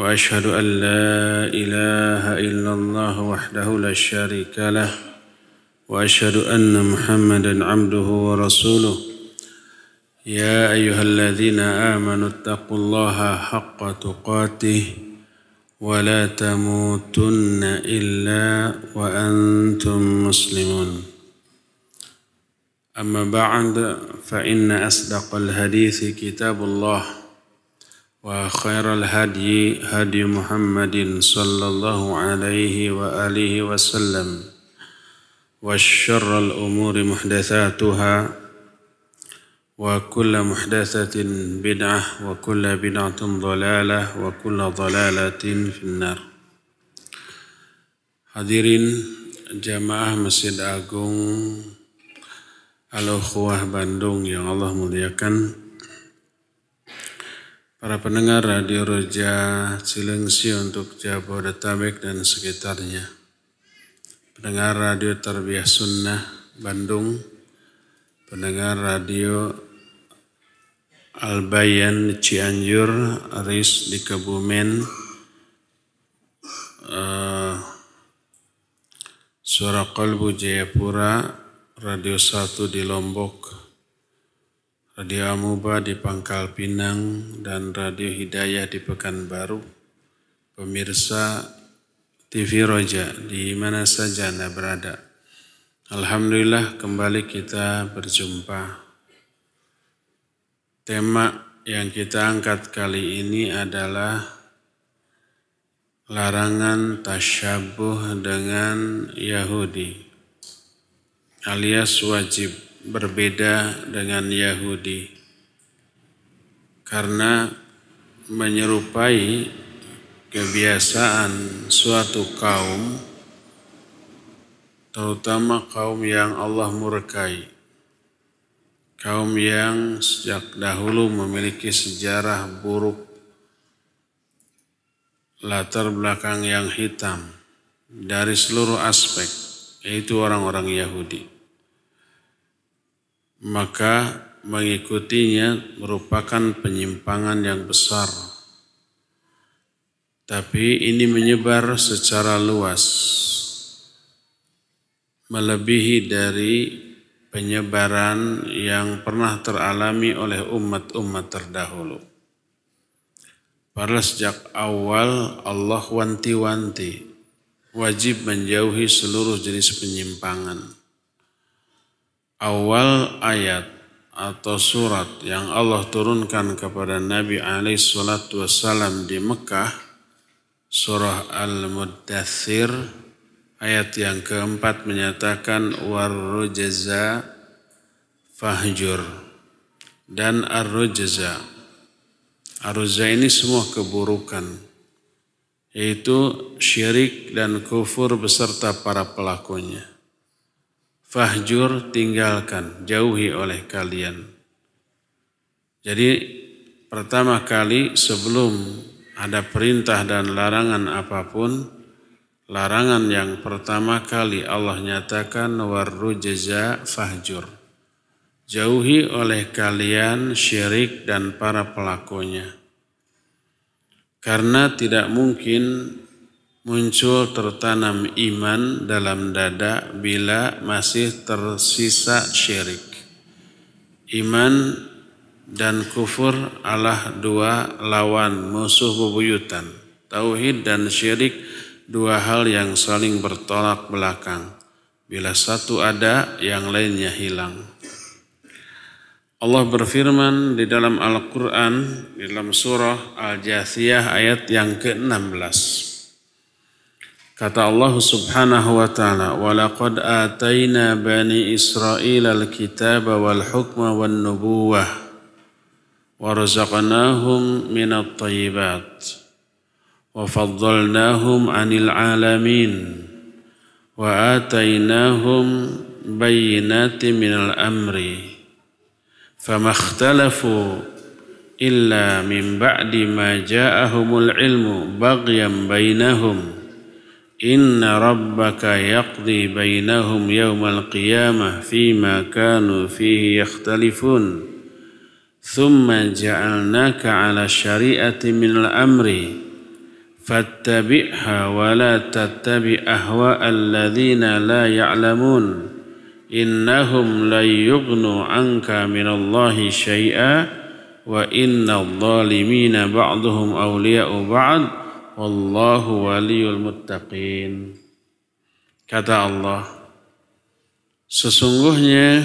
وأشهد أن لا إله إلا الله وحده لا شريك له وأشهد أن محمدا عبده ورسوله. يا أيها الذين آمنوا اتقوا الله حق تقاته ولا تموتن إلا وأنتم مسلمون. أما بعد فإن أصدق الحديث كتاب الله. وخير الهدي هدي محمد صلى الله عليه وآله وسلم وشر الأمور محدثاتها وكل محدثة بدعة وكل بدعة ضلالة وكل ضلالة في النار. Hadirin jamaah Masjid Agung Al-Ukhwah Bandung yang Allah muliakan. Para pendengar Radio Roja Cilengsi untuk Jabodetabek dan sekitarnya. Pendengar Radio Tarbiyah Sunnah Bandung, pendengar Radio Albayan Cianjur, Aris di Kebumen, uh, Suara Kolbu Jayapura, Radio 1 di Lombok, Radio Amuba di Pangkal Pinang dan Radio Hidayah di Pekanbaru. Pemirsa TV Roja di mana saja Anda berada. Alhamdulillah kembali kita berjumpa. Tema yang kita angkat kali ini adalah larangan tasyabuh dengan Yahudi alias wajib berbeda dengan Yahudi. Karena menyerupai kebiasaan suatu kaum terutama kaum yang Allah murkai. Kaum yang sejak dahulu memiliki sejarah buruk latar belakang yang hitam dari seluruh aspek yaitu orang-orang Yahudi maka mengikutinya merupakan penyimpangan yang besar. Tapi ini menyebar secara luas, melebihi dari penyebaran yang pernah teralami oleh umat-umat terdahulu. Padahal sejak awal Allah wanti-wanti wajib menjauhi seluruh jenis penyimpangan awal ayat atau surat yang Allah turunkan kepada Nabi alaihi salatu wasallam di Mekah surah Al-Muddathir ayat yang keempat menyatakan warrujaza fahjur. Dan ar-rujza. Aruzza ini semua keburukan yaitu syirik dan kufur beserta para pelakunya fahjur tinggalkan, jauhi oleh kalian. Jadi pertama kali sebelum ada perintah dan larangan apa pun, larangan yang pertama kali Allah nyatakan warrujaza fahjur. Jauhi oleh kalian syirik dan para pelakunya. Karena tidak mungkin muncul tertanam iman dalam dada bila masih tersisa syirik. Iman dan kufur adalah dua lawan musuh bebuyutan. Tauhid dan syirik dua hal yang saling bertolak belakang. Bila satu ada, yang lainnya hilang. Allah berfirman di dalam Al-Quran, di dalam surah Al-Jathiyah ayat yang ke-16. Kata Allah Subhanahu wa taala, "Wa laqad atayna bani Israil al-kitaba wal hukma wan nubuwah wa razaqnahum min at-thayyibat wa faddalnahum 'anil 'alamin وآتيناهم بينات من الأمر فما اختلفوا إلا من بعد ما جاءهم العلم بغيا بينهم إن ربك يقضي بينهم يوم القيامة فيما كانوا فيه يختلفون. ثم جعلناك على شريعة من الأمر فاتبعها ولا تتبع أهواء الذين لا يعلمون. إنهم لن يغنوا عنك من الله شيئا وإن الظالمين بعضهم أولياء بعض. Wallahu waliyul muttaqin. Kata Allah, sesungguhnya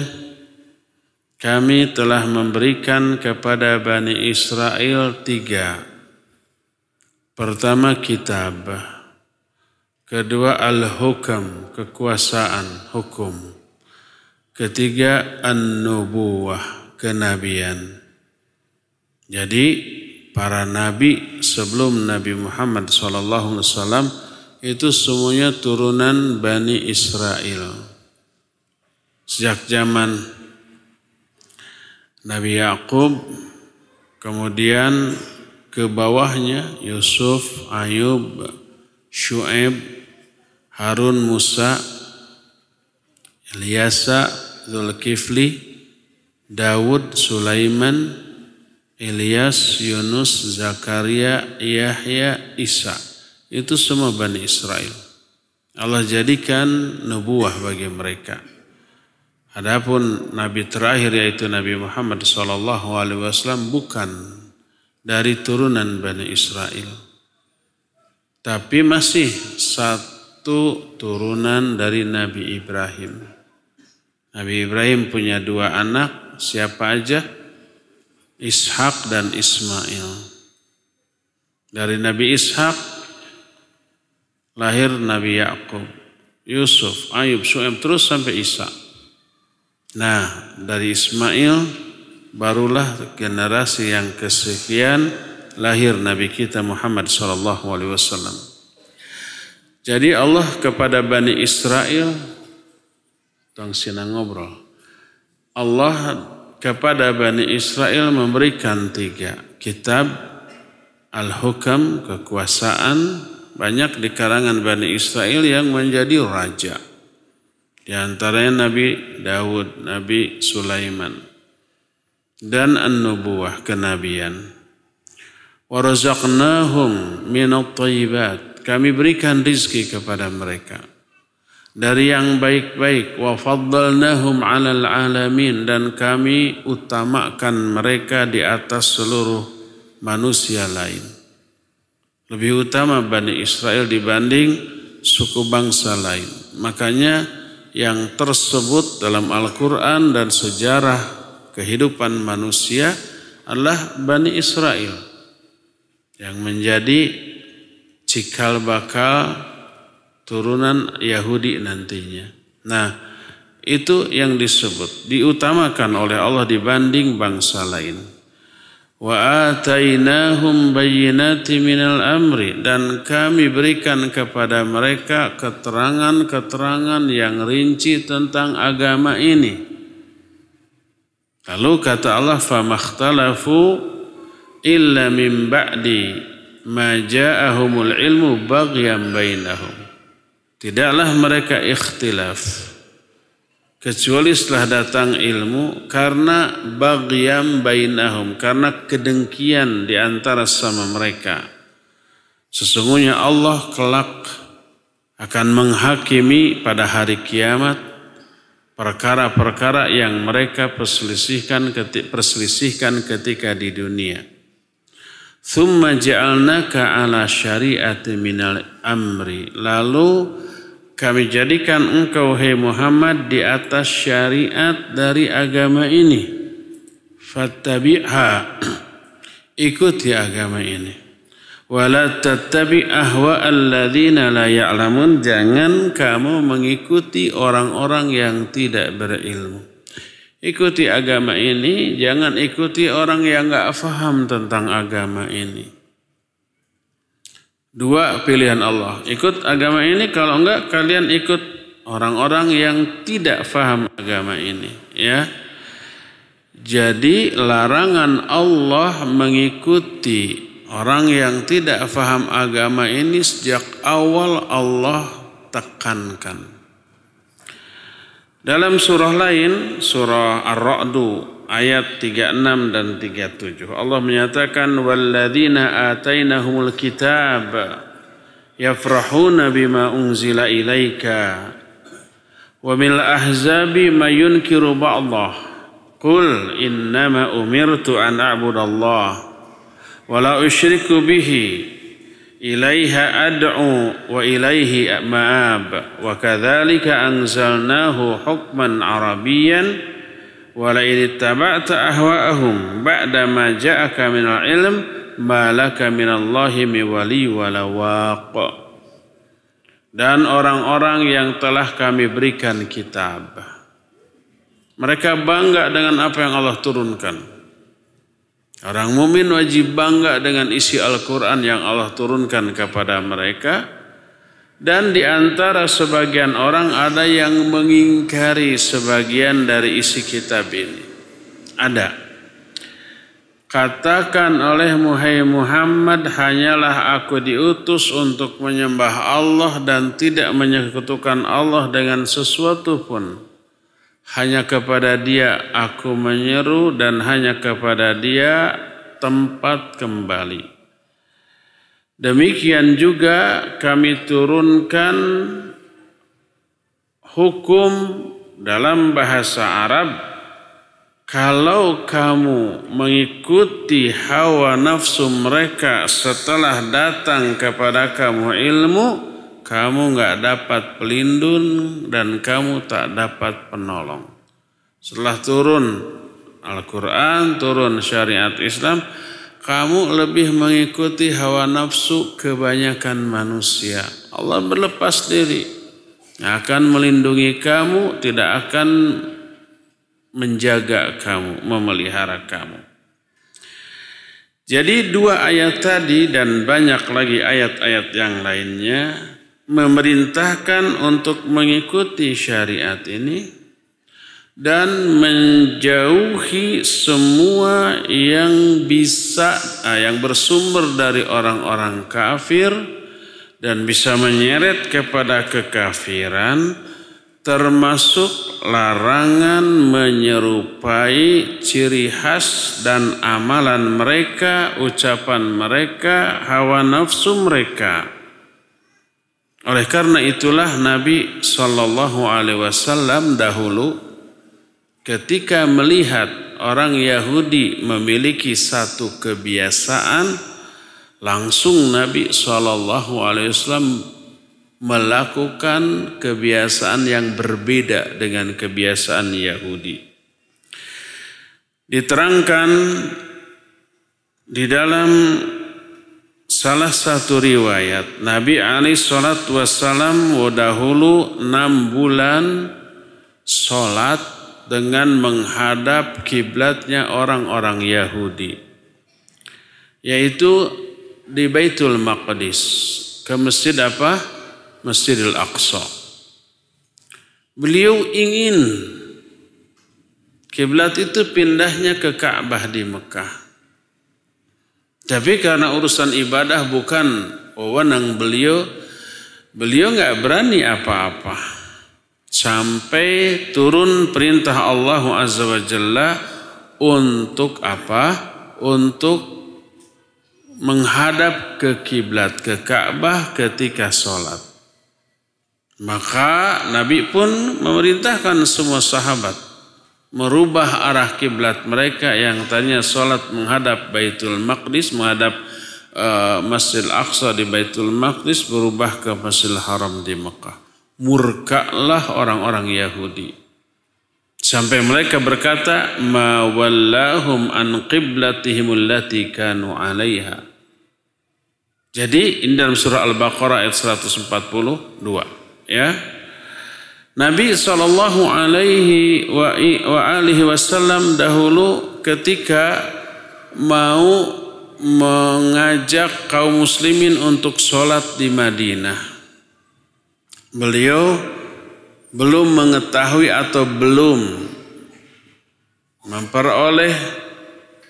kami telah memberikan kepada Bani Israel tiga. Pertama kitab, kedua al-hukam, kekuasaan, hukum. Ketiga an-nubuwah, kenabian. Jadi para nabi sebelum Nabi Muhammad SAW itu semuanya turunan Bani Israel. Sejak zaman Nabi Yakub, kemudian ke bawahnya Yusuf, Ayub, Shu'aib, Harun, Musa, Ilyasa, Zulkifli, Dawud, Sulaiman, Ilyas, Yunus, Zakaria, Yahya, Isa. Itu semua Bani Israel. Allah jadikan nubuah bagi mereka. Adapun Nabi terakhir yaitu Nabi Muhammad SAW bukan dari turunan Bani Israel. Tapi masih satu turunan dari Nabi Ibrahim. Nabi Ibrahim punya dua anak, siapa aja? Ishak dan Ismail. Dari Nabi Ishak lahir Nabi Yakub, Yusuf, Ayub, Su'aib terus sampai Isa. Nah, dari Ismail barulah generasi yang kesekian lahir Nabi kita Muhammad sallallahu alaihi wasallam. Jadi Allah kepada Bani Israel tong sinang ngobrol. Allah kepada Bani Israel memberikan tiga kitab Al-Hukam, kekuasaan, banyak di kalangan Bani Israel yang menjadi raja. Di antaranya Nabi Daud, Nabi Sulaiman. Dan An-Nubuwah, kenabian. Warazaqnahum minat. Kami berikan rizki kepada mereka dari yang baik-baik wa faddalnahum 'alal alamin dan kami utamakan mereka di atas seluruh manusia lain. Lebih utama Bani Israel dibanding suku bangsa lain. Makanya yang tersebut dalam Al-Quran dan sejarah kehidupan manusia adalah Bani Israel yang menjadi cikal bakal turunan Yahudi nantinya. Nah, itu yang disebut diutamakan oleh Allah dibanding bangsa lain. Wa atainahum bayyinati minal amri dan kami berikan kepada mereka keterangan-keterangan yang rinci tentang agama ini. Lalu kata Allah famakhtalafu illa min ba'di ma ja'ahumul ilmu baghyan bainahum. Tidaklah mereka ikhtilaf kecuali setelah datang ilmu karena bagyam bainahum karena kedengkian di antara sama mereka. Sesungguhnya Allah kelak akan menghakimi pada hari kiamat perkara-perkara yang mereka perselisihkan ketika, perselisihkan ketika di dunia. Thumma ja'alnaka ala syari'ati minal amri. Lalu kami jadikan engkau hai Muhammad di atas syariat dari agama ini. Fattabi'ha. Ikuti agama ini. Wala tattabi ahwa alladzina la ya'lamun. Jangan kamu mengikuti orang-orang yang tidak berilmu. Ikuti agama ini, jangan ikuti orang yang nggak faham tentang agama ini. Dua pilihan Allah. Ikut agama ini kalau enggak kalian ikut orang-orang yang tidak faham agama ini ya jadi larangan Allah mengikuti orang yang tidak faham agama ini sejak awal Allah tekankan dalam surah lain surah Ar-Ra'du ayat 36 dan 37 Allah menyatakan walladzina atainahumul kitab yafrahuna bima unzila ilaika wa mil ahzabi ma yunkiru ba'dah qul innama umirtu an a'budallah wa la usyriku bihi. Ilaiha ad'u wa ilaihi ma'ab wa kadzalika anzalnahu hukman arabiyyan ولئن اتبعت أهواءهم بعد ما جاءك من العلم ما لك من الله من ولي ولا واق dan orang-orang yang telah kami berikan kitab mereka bangga dengan apa yang Allah turunkan orang mumin wajib bangga dengan isi Al-Quran yang Allah turunkan kepada mereka dan di antara sebagian orang ada yang mengingkari sebagian dari isi kitab ini. Ada. Katakan oleh Muhammad hanyalah aku diutus untuk menyembah Allah dan tidak menyekutukan Allah dengan sesuatu pun. Hanya kepada dia aku menyeru dan hanya kepada dia tempat kembali. Demikian juga kami turunkan hukum dalam bahasa Arab kalau kamu mengikuti hawa nafsu mereka setelah datang kepada kamu ilmu, kamu nggak dapat pelindung dan kamu tak dapat penolong. Setelah turun Al-Quran, turun syariat Islam, kamu lebih mengikuti hawa nafsu kebanyakan manusia. Allah berlepas diri. Akan melindungi kamu, tidak akan menjaga kamu, memelihara kamu. Jadi dua ayat tadi dan banyak lagi ayat-ayat yang lainnya memerintahkan untuk mengikuti syariat ini dan menjauhi semua yang bisa eh, yang bersumber dari orang-orang kafir dan bisa menyeret kepada kekafiran termasuk larangan menyerupai ciri khas dan amalan mereka, ucapan mereka, hawa nafsu mereka. Oleh karena itulah Nabi Shallallahu Alaihi Wasallam dahulu ketika melihat orang Yahudi memiliki satu kebiasaan, langsung Nabi SAW melakukan kebiasaan yang berbeda dengan kebiasaan Yahudi. Diterangkan di dalam salah satu riwayat Nabi Ali Shallallahu Wasallam dahulu enam bulan sholat dengan menghadap kiblatnya orang-orang Yahudi yaitu di Baitul Maqdis ke masjid apa? Masjidil Aqsa. Beliau ingin kiblat itu pindahnya ke Ka'bah di Mekah. Tapi karena urusan ibadah bukan wewenang beliau, beliau nggak berani apa-apa sampai turun perintah Allah Azza wa Jalla untuk apa? Untuk menghadap ke kiblat ke Ka'bah ketika sholat. Maka Nabi pun memerintahkan semua sahabat merubah arah kiblat mereka yang tadinya sholat menghadap Baitul Maqdis, menghadap uh, Masjid Aqsa di Baitul Maqdis berubah ke Masjidil Haram di Mekah murkalah orang-orang Yahudi. Sampai mereka berkata, ma wallahum an qiblatihim allati kanu 'alaiha. Jadi ini dalam surah Al-Baqarah ayat 142, ya. Nabi Shallallahu alaihi wa, alihi wasallam dahulu ketika mau mengajak kaum muslimin untuk sholat di Madinah beliau belum mengetahui atau belum memperoleh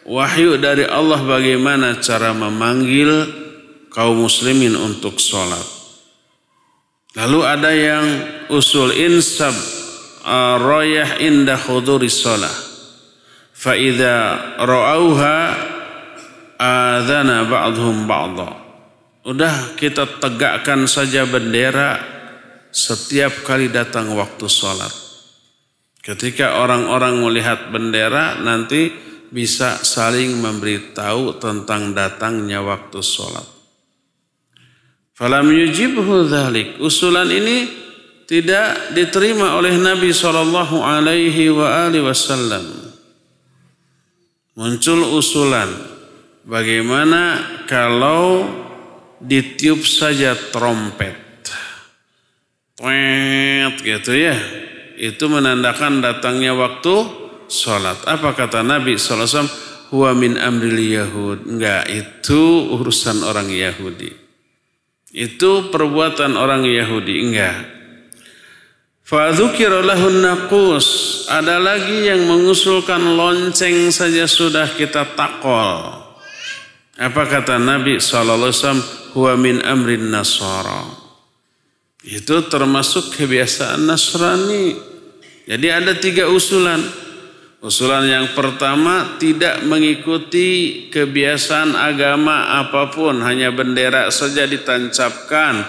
wahyu dari Allah bagaimana cara memanggil kaum muslimin untuk sholat. Lalu ada yang usul insab royah indah khuduri sholat. Fa'idha ra'auha adhana ba'dhum ba'dha. Udah kita tegakkan saja bendera setiap kali datang waktu sholat. Ketika orang-orang melihat bendera nanti bisa saling memberitahu tentang datangnya waktu sholat. Falam yujibhu dhalik. Usulan ini tidak diterima oleh Nabi Shallallahu Alaihi Wasallam. Muncul usulan, bagaimana kalau ditiup saja trompet, Tweet gitu ya, itu menandakan datangnya waktu sholat. Apa kata Nabi SAW? Huwa min amril Yahud. Enggak, itu urusan orang Yahudi. Itu perbuatan orang Yahudi. Enggak. Fadzukira lahun naqus. Ada lagi yang mengusulkan lonceng saja sudah kita takol. Apa kata Nabi SAW? Huwa min amrin nasara. Itu termasuk kebiasaan Nasrani. Jadi ada tiga usulan. Usulan yang pertama tidak mengikuti kebiasaan agama apa pun, hanya bendera saja ditancapkan,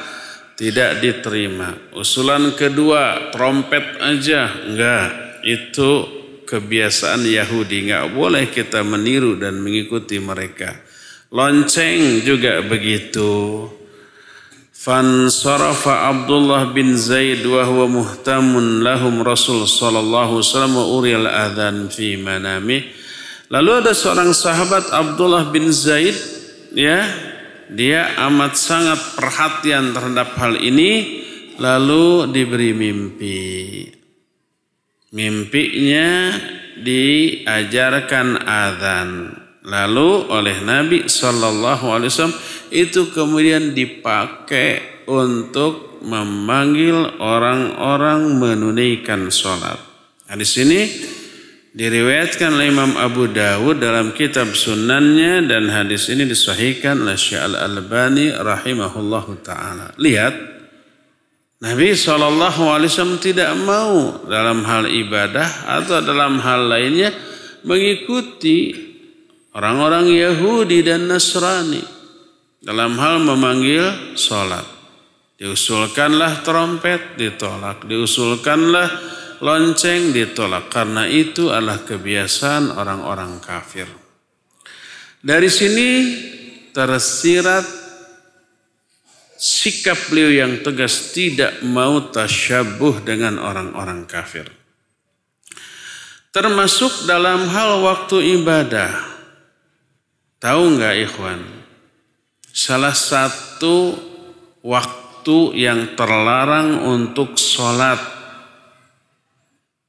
tidak diterima. Usulan kedua, trompet aja, enggak. Itu kebiasaan Yahudi, enggak boleh kita meniru dan mengikuti mereka. Lonceng juga begitu. Fansarafa Abdullah bin Zaid wa huwa muhtamun lahum Rasul sallallahu alaihi wasallam wa uriyal fi manami. Lalu ada seorang sahabat Abdullah bin Zaid ya, dia amat sangat perhatian terhadap hal ini lalu diberi mimpi. Mimpinya diajarkan azan. Lalu oleh Nabi Shallallahu Alaihi Wasallam itu kemudian dipakai untuk memanggil orang-orang menunaikan sholat. Nah, di sini diriwayatkan oleh Imam Abu Dawud dalam kitab sunannya dan hadis ini disahihkan oleh Syekh Al-Albani rahimahullahu taala. Lihat Nabi SAW tidak mau dalam hal ibadah atau dalam hal lainnya mengikuti orang-orang Yahudi dan Nasrani dalam hal memanggil sholat. Diusulkanlah trompet, ditolak. Diusulkanlah lonceng, ditolak. Karena itu adalah kebiasaan orang-orang kafir. Dari sini tersirat sikap beliau yang tegas tidak mau tasyabuh dengan orang-orang kafir. Termasuk dalam hal waktu ibadah. Tahu nggak ikhwan? Salah satu waktu yang terlarang untuk sholat.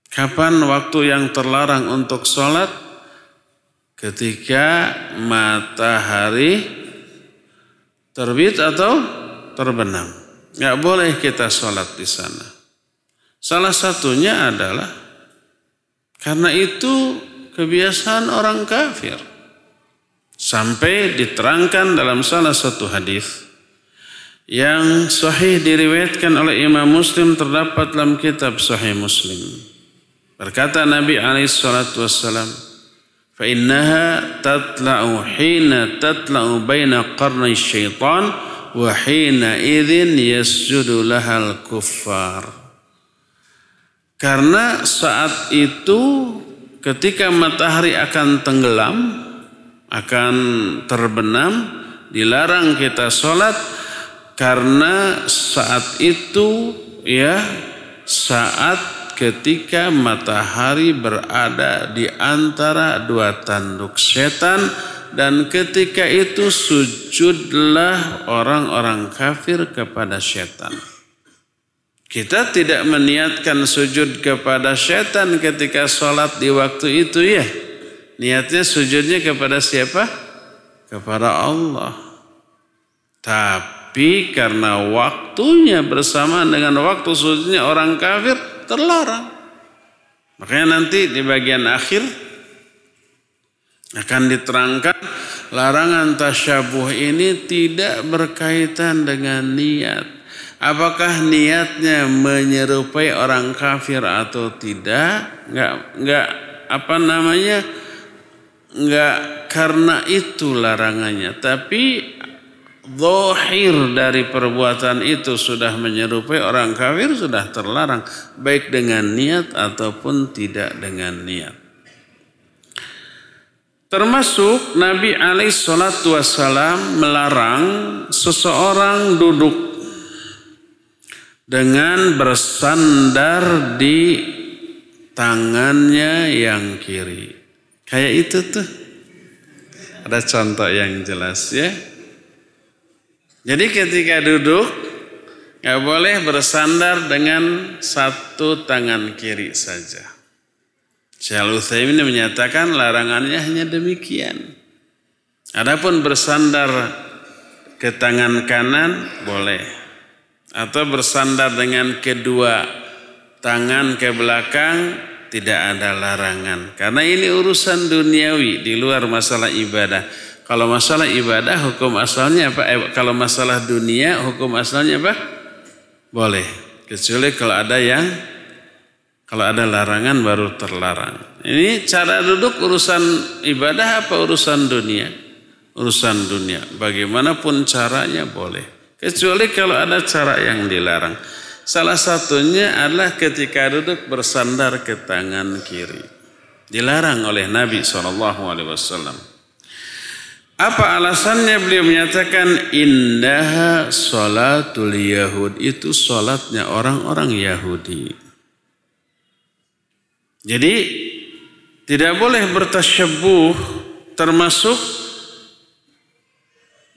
Kapan waktu yang terlarang untuk sholat? Ketika matahari terbit atau terbenam. Nggak boleh kita sholat di sana. Salah satunya adalah karena itu kebiasaan orang kafir. Sampai diterangkan dalam salah satu hadis yang sahih diriwayatkan oleh Imam Muslim terdapat dalam kitab Sahih Muslim. Berkata Nabi alaihi salatu wassalam, "Fa innaha tatla'u hina tatla'u baina qarnai syaitan wa hina idzin yasjudu lahal kuffar." Karena saat itu ketika matahari akan tenggelam, akan terbenam, dilarang kita sholat karena saat itu ya saat ketika matahari berada di antara dua tanduk setan dan ketika itu sujudlah orang-orang kafir kepada setan. Kita tidak meniatkan sujud kepada setan ketika sholat di waktu itu ya. Niatnya sujudnya kepada siapa? Kepada Allah. Tapi karena waktunya bersamaan dengan waktu sujudnya orang kafir, terlarang. Makanya nanti di bagian akhir akan diterangkan larangan tasyabuh ini tidak berkaitan dengan niat. Apakah niatnya menyerupai orang kafir atau tidak? Enggak, enggak apa namanya? Enggak karena itu larangannya, tapi Zohir dari perbuatan itu sudah menyerupai orang kafir sudah terlarang baik dengan niat ataupun tidak dengan niat. Termasuk Nabi alaih salatu wassalam melarang seseorang duduk dengan bersandar di tangannya yang kiri. Kayak itu tuh. Ada contoh yang jelas ya. Jadi ketika duduk nggak boleh bersandar dengan satu tangan kiri saja. Syaikhul Utsaimin menyatakan larangannya hanya demikian. Adapun bersandar ke tangan kanan boleh atau bersandar dengan kedua tangan ke belakang tidak ada larangan karena ini urusan duniawi di luar masalah ibadah. Kalau masalah ibadah hukum asalnya apa? Eh, kalau masalah dunia hukum asalnya apa? Boleh. Kecuali kalau ada yang kalau ada larangan baru terlarang. Ini cara duduk urusan ibadah apa urusan dunia? Urusan dunia. Bagaimanapun caranya boleh. Kecuali kalau ada cara yang dilarang. Salah satunya adalah ketika duduk bersandar ke tangan kiri. Dilarang oleh Nabi SAW. Apa alasannya beliau menyatakan indah salatul Yahud itu salatnya orang-orang Yahudi. Jadi tidak boleh bertasyabuh termasuk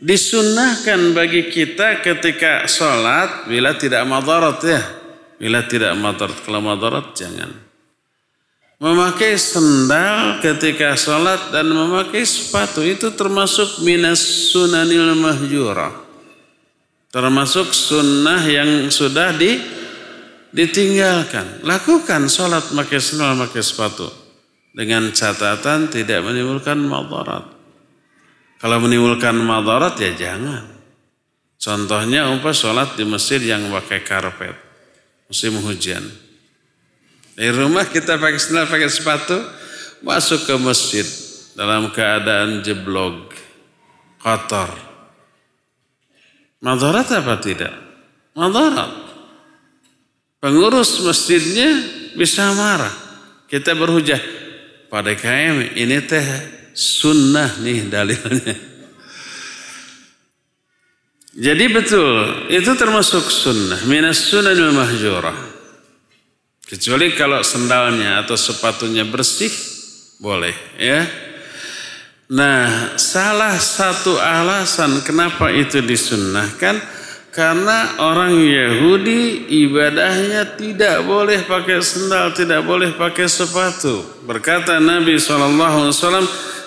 disunahkan bagi kita ketika sholat bila tidak madarat ya. Bila tidak madarat, kalau madarat jangan memakai sendal ketika sholat dan memakai sepatu itu termasuk minas sunanil mahjurah. Termasuk sunnah yang sudah di, ditinggalkan. Lakukan sholat pakai sendal, pakai sepatu. Dengan catatan tidak menimbulkan madarat. Kalau menimbulkan madarat ya jangan. Contohnya umpah sholat di masjid yang pakai karpet. Musim hujan. Di rumah kita pakai sandal, pakai sepatu, masuk ke masjid dalam keadaan jeblok, kotor. Madarat apa tidak? Madarat. Pengurus masjidnya bisa marah. Kita berhujah. Pada KM ini teh sunnah nih dalilnya. Jadi betul, itu termasuk sunnah. Minas sunnah mahjurah. Kecuali kalau sendalnya atau sepatunya bersih, boleh ya. Nah, salah satu alasan kenapa itu disunnahkan karena orang Yahudi ibadahnya tidak boleh pakai sendal, tidak boleh pakai sepatu. Berkata Nabi SAW,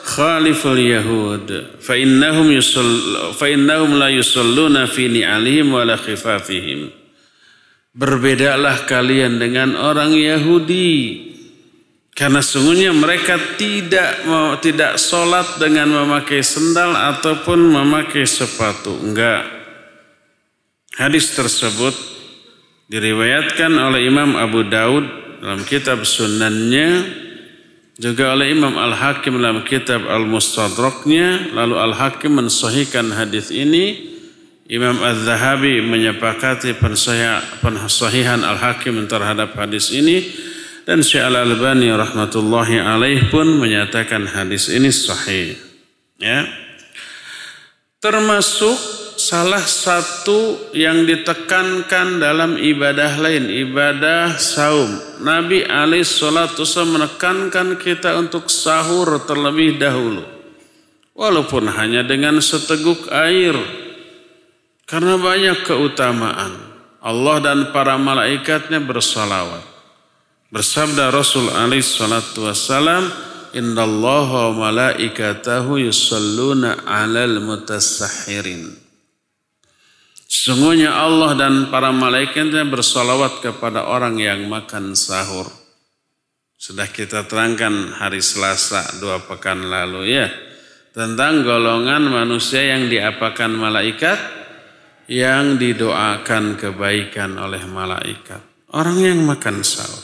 khaliful Yahud, fa innahum, innahum la yusalluna fi ni'alihim wa la khifafihim. Berbedalah kalian dengan orang Yahudi. Karena sungguhnya mereka tidak mau tidak sholat dengan memakai sendal ataupun memakai sepatu. Enggak. Hadis tersebut diriwayatkan oleh Imam Abu Daud dalam kitab sunannya juga oleh Imam Al-Hakim dalam kitab Al-Mustadraknya lalu Al-Hakim mensahihkan hadis ini Imam Az-Zahabi menyepakati pensahihan Al-Hakim terhadap hadis ini dan Syekh Al-Albani rahmatullahi alaih pun menyatakan hadis ini sahih. Ya. Termasuk salah satu yang ditekankan dalam ibadah lain, ibadah saum. Nabi alaihi salatu menekankan kita untuk sahur terlebih dahulu. Walaupun hanya dengan seteguk air, karena banyak keutamaan. Allah dan para malaikatnya bersalawat. Bersabda Rasul alaihi salatu wassalam, Inna Allah wa malaikatahu yusalluna alal mutasahhirin. Sesungguhnya Allah dan para malaikatnya bersolawat kepada orang yang makan sahur. Sudah kita terangkan hari Selasa dua pekan lalu ya. Tentang golongan manusia yang diapakan malaikat. Yang didoakan kebaikan oleh malaikat. Orang yang makan sahur.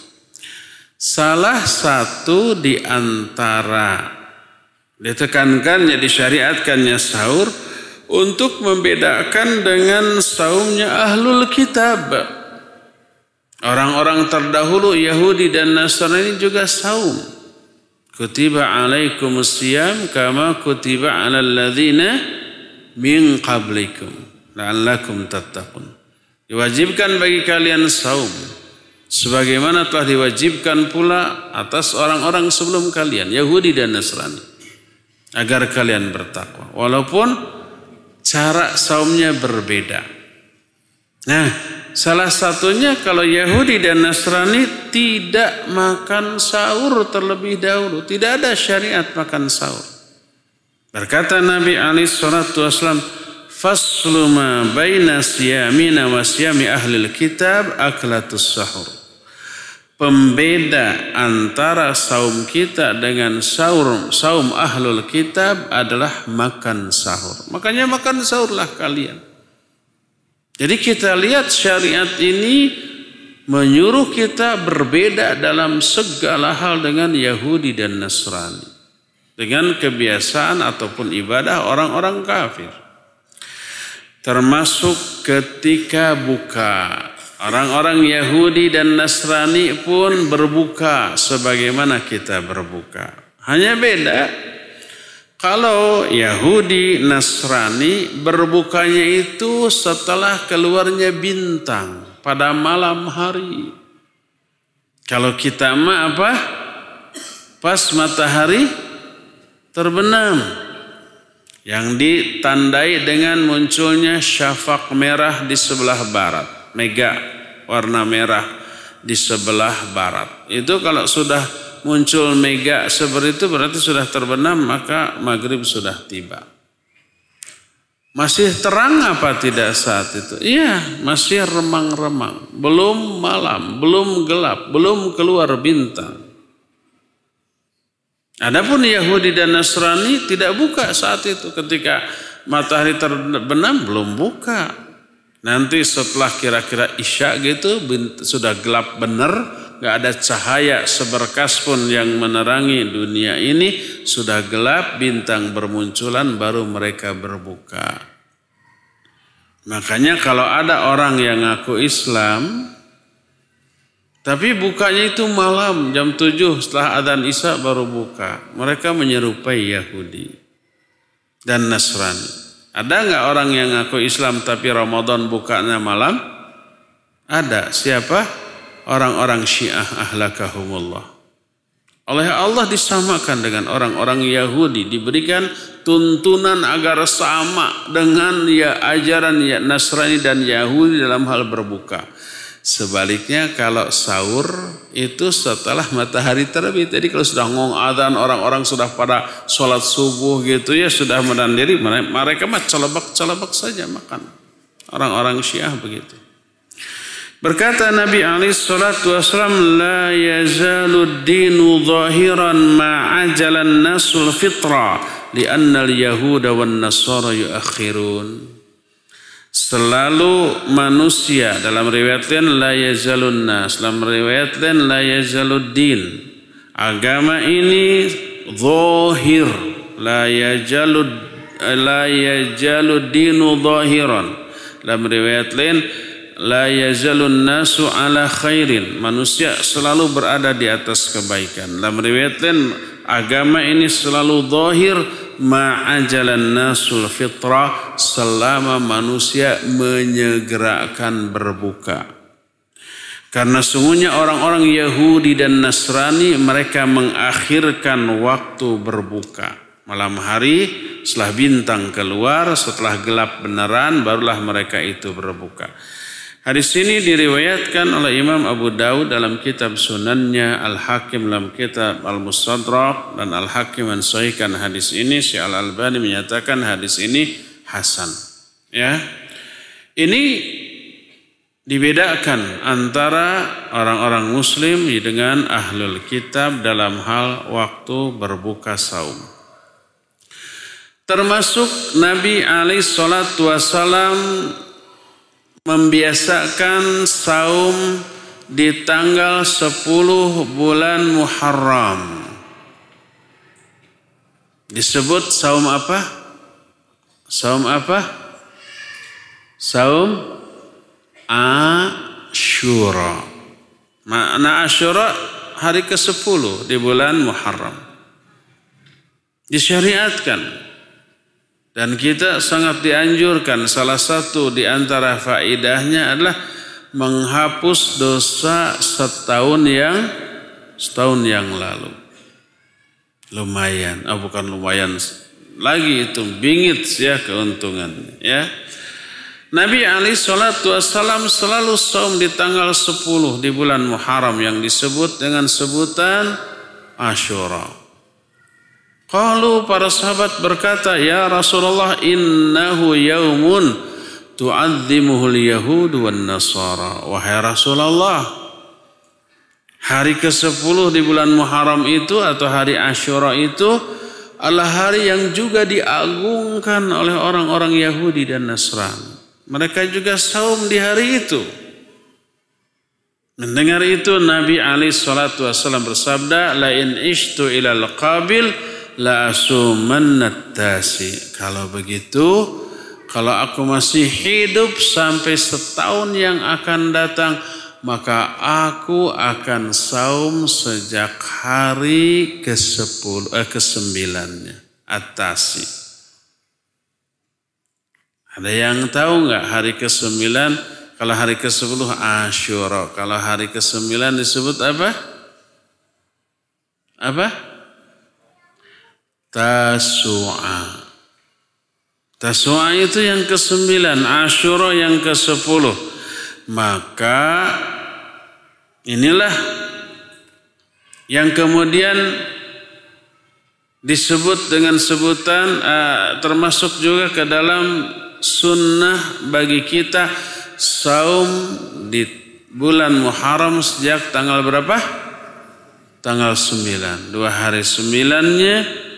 Salah satu di antara ditekankannya, disyariatkannya sahur untuk membedakan dengan saumnya ahlul kitab. Orang-orang terdahulu Yahudi dan Nasrani juga saum. Kutiba alaikum siyam kama kutiba ala alladhina min qablikum la'allakum tattaqun. Diwajibkan bagi kalian saum sebagaimana telah diwajibkan pula atas orang-orang sebelum kalian Yahudi dan Nasrani agar kalian bertakwa. Walaupun cara saumnya berbeda. Nah, salah satunya kalau Yahudi dan Nasrani tidak makan sahur terlebih dahulu. Tidak ada syariat makan sahur. Berkata Nabi Ali salatu wasallam, "Faslu ma baina siyamina wa siyami ahli kitab aklatus sahur." Pembeda antara saum kita dengan saum saum ahlul kitab adalah makan sahur. Makanya makan sahurlah kalian. Jadi kita lihat syariat ini menyuruh kita berbeda dalam segala hal dengan Yahudi dan Nasrani. Dengan kebiasaan ataupun ibadah orang-orang kafir. Termasuk ketika buka Orang-orang Yahudi dan Nasrani pun berbuka sebagaimana kita berbuka. Hanya beda kalau Yahudi Nasrani berbukanya itu setelah keluarnya bintang pada malam hari. Kalau kita mah apa? Pas matahari terbenam. Yang ditandai dengan munculnya syafak merah di sebelah barat mega warna merah di sebelah barat. Itu kalau sudah muncul mega seperti itu berarti sudah terbenam maka maghrib sudah tiba. Masih terang apa tidak saat itu? Iya, masih remang-remang. Belum malam, belum gelap, belum keluar bintang. Adapun Yahudi dan Nasrani tidak buka saat itu ketika matahari terbenam belum buka. Nanti setelah kira-kira isya gitu sudah gelap benar, nggak ada cahaya seberkas pun yang menerangi dunia ini, sudah gelap bintang bermunculan baru mereka berbuka. Makanya kalau ada orang yang ngaku Islam, tapi bukanya itu malam jam 7 setelah adzan Isya baru buka. Mereka menyerupai Yahudi dan Nasrani. Ada nggak orang yang ngaku Islam tapi Ramadan bukanya malam? Ada. Siapa? Orang-orang Syiah ahlakahumullah. Oleh Allah disamakan dengan orang-orang Yahudi. Diberikan tuntunan agar sama dengan ya ajaran ya Nasrani dan Yahudi dalam hal berbuka. Sebaliknya kalau sahur itu setelah matahari terbit. Jadi kalau sudah ngong adzan orang-orang sudah pada sholat subuh gitu ya sudah menandiri mereka mah celebak-celebak saja makan. Orang-orang Syiah begitu. Berkata Nabi Ali salatu wasallam la yazalu dinu zahiran ma'ajalan nasul fitra li'anna al-yahuda wan nasara yuakhirun selalu manusia dalam riwayat lain la yazalun nas dalam riwayat lain la yazaluddin. Agama ini zahir. La yajalud la yajaluddinu zahiran. Dalam riwayat lain la yazalun nasu ala khairin. Manusia selalu berada di atas kebaikan. Dalam riwayat lain agama ini selalu zahir ma'ajalan nasul fitrah selama manusia menyegerakan berbuka. Karena sungguhnya orang-orang Yahudi dan Nasrani mereka mengakhirkan waktu berbuka. Malam hari setelah bintang keluar, setelah gelap beneran barulah mereka itu berbuka. Hadis ini diriwayatkan oleh Imam Abu Daud dalam kitab sunannya, Al-Hakim dalam kitab Al-Mustadrak, dan Al-Hakim mensahihkan hadis ini. Syekh Al-Albani menyatakan hadis ini Hasan. Ya, Ini dibedakan antara orang-orang muslim dengan ahlul kitab dalam hal waktu berbuka saum. Termasuk Nabi Ali salatu wasalam membiasakan saum di tanggal 10 bulan Muharram. Disebut saum apa? Saum apa? Saum Ashura. Makna Ashura hari ke-10 di bulan Muharram. Disyariatkan. Dan kita sangat dianjurkan salah satu di antara faidahnya adalah menghapus dosa setahun yang setahun yang lalu. Lumayan, oh bukan lumayan lagi itu bingit ya keuntungannya ya. Nabi Ali Shallallahu Wasallam selalu saum di tanggal 10 di bulan Muharram yang disebut dengan sebutan Ashura. Kalau para sahabat berkata, Ya Rasulullah innahu yaumun tu'adzimuhul yahud wan nasara. Wahai Rasulullah, hari ke-10 di bulan Muharram itu atau hari Ashura itu adalah hari yang juga diagungkan oleh orang-orang Yahudi dan Nasrani. Mereka juga saum di hari itu. Mendengar itu Nabi Ali Shallallahu Wasallam bersabda, "Lain ishtu ilal qabil la asumannat tasi." Kalau begitu, kalau aku masih hidup sampai setahun yang akan datang, maka aku akan saum sejak hari ke-10 eh, ke-9-nya. Atasi. Ada yang tahu nggak hari ke-9 kalau hari ke-10 Asyura, kalau hari ke-9 disebut apa? Apa? Tasu'a. Taswa itu yang ke-9, Ashura yang ke-10. Maka inilah yang kemudian disebut dengan sebutan uh, termasuk juga ke dalam sunnah bagi kita saum di bulan Muharram sejak tanggal berapa? Tanggal 9. Dua hari sembilannya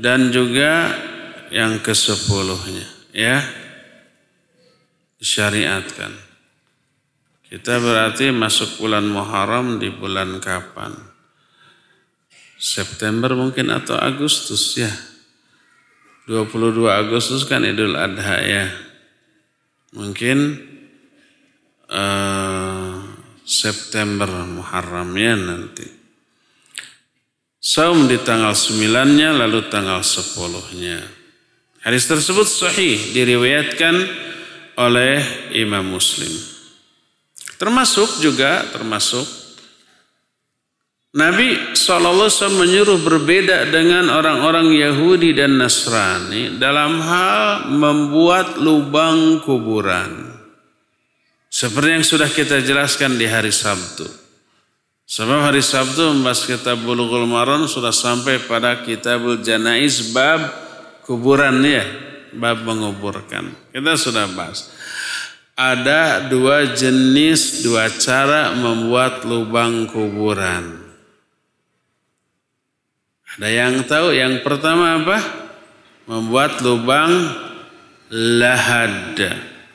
dan juga yang ke sepuluhnya ya. Syariatkan kita berarti masuk bulan Muharram di bulan kapan? September mungkin atau Agustus ya. 22 Agustus kan Idul Adha ya. Mungkin uh, September Muharram ya nanti Saum di tanggal 9-nya lalu tanggal 10-nya. Hadis tersebut sahih diriwayatkan oleh Imam Muslim. Termasuk juga termasuk Nabi SAW menyuruh berbeda dengan orang-orang Yahudi dan Nasrani dalam hal membuat lubang kuburan. Seperti yang sudah kita jelaskan di hari Sabtu. Sebab hari Sabtu membahas kitab Bulughul Maron sudah sampai pada kitabul Janais bab kuburan ya, bab menguburkan. Kita sudah bahas. Ada dua jenis, dua cara membuat lubang kuburan. Ada yang tahu yang pertama apa? Membuat lubang lahad.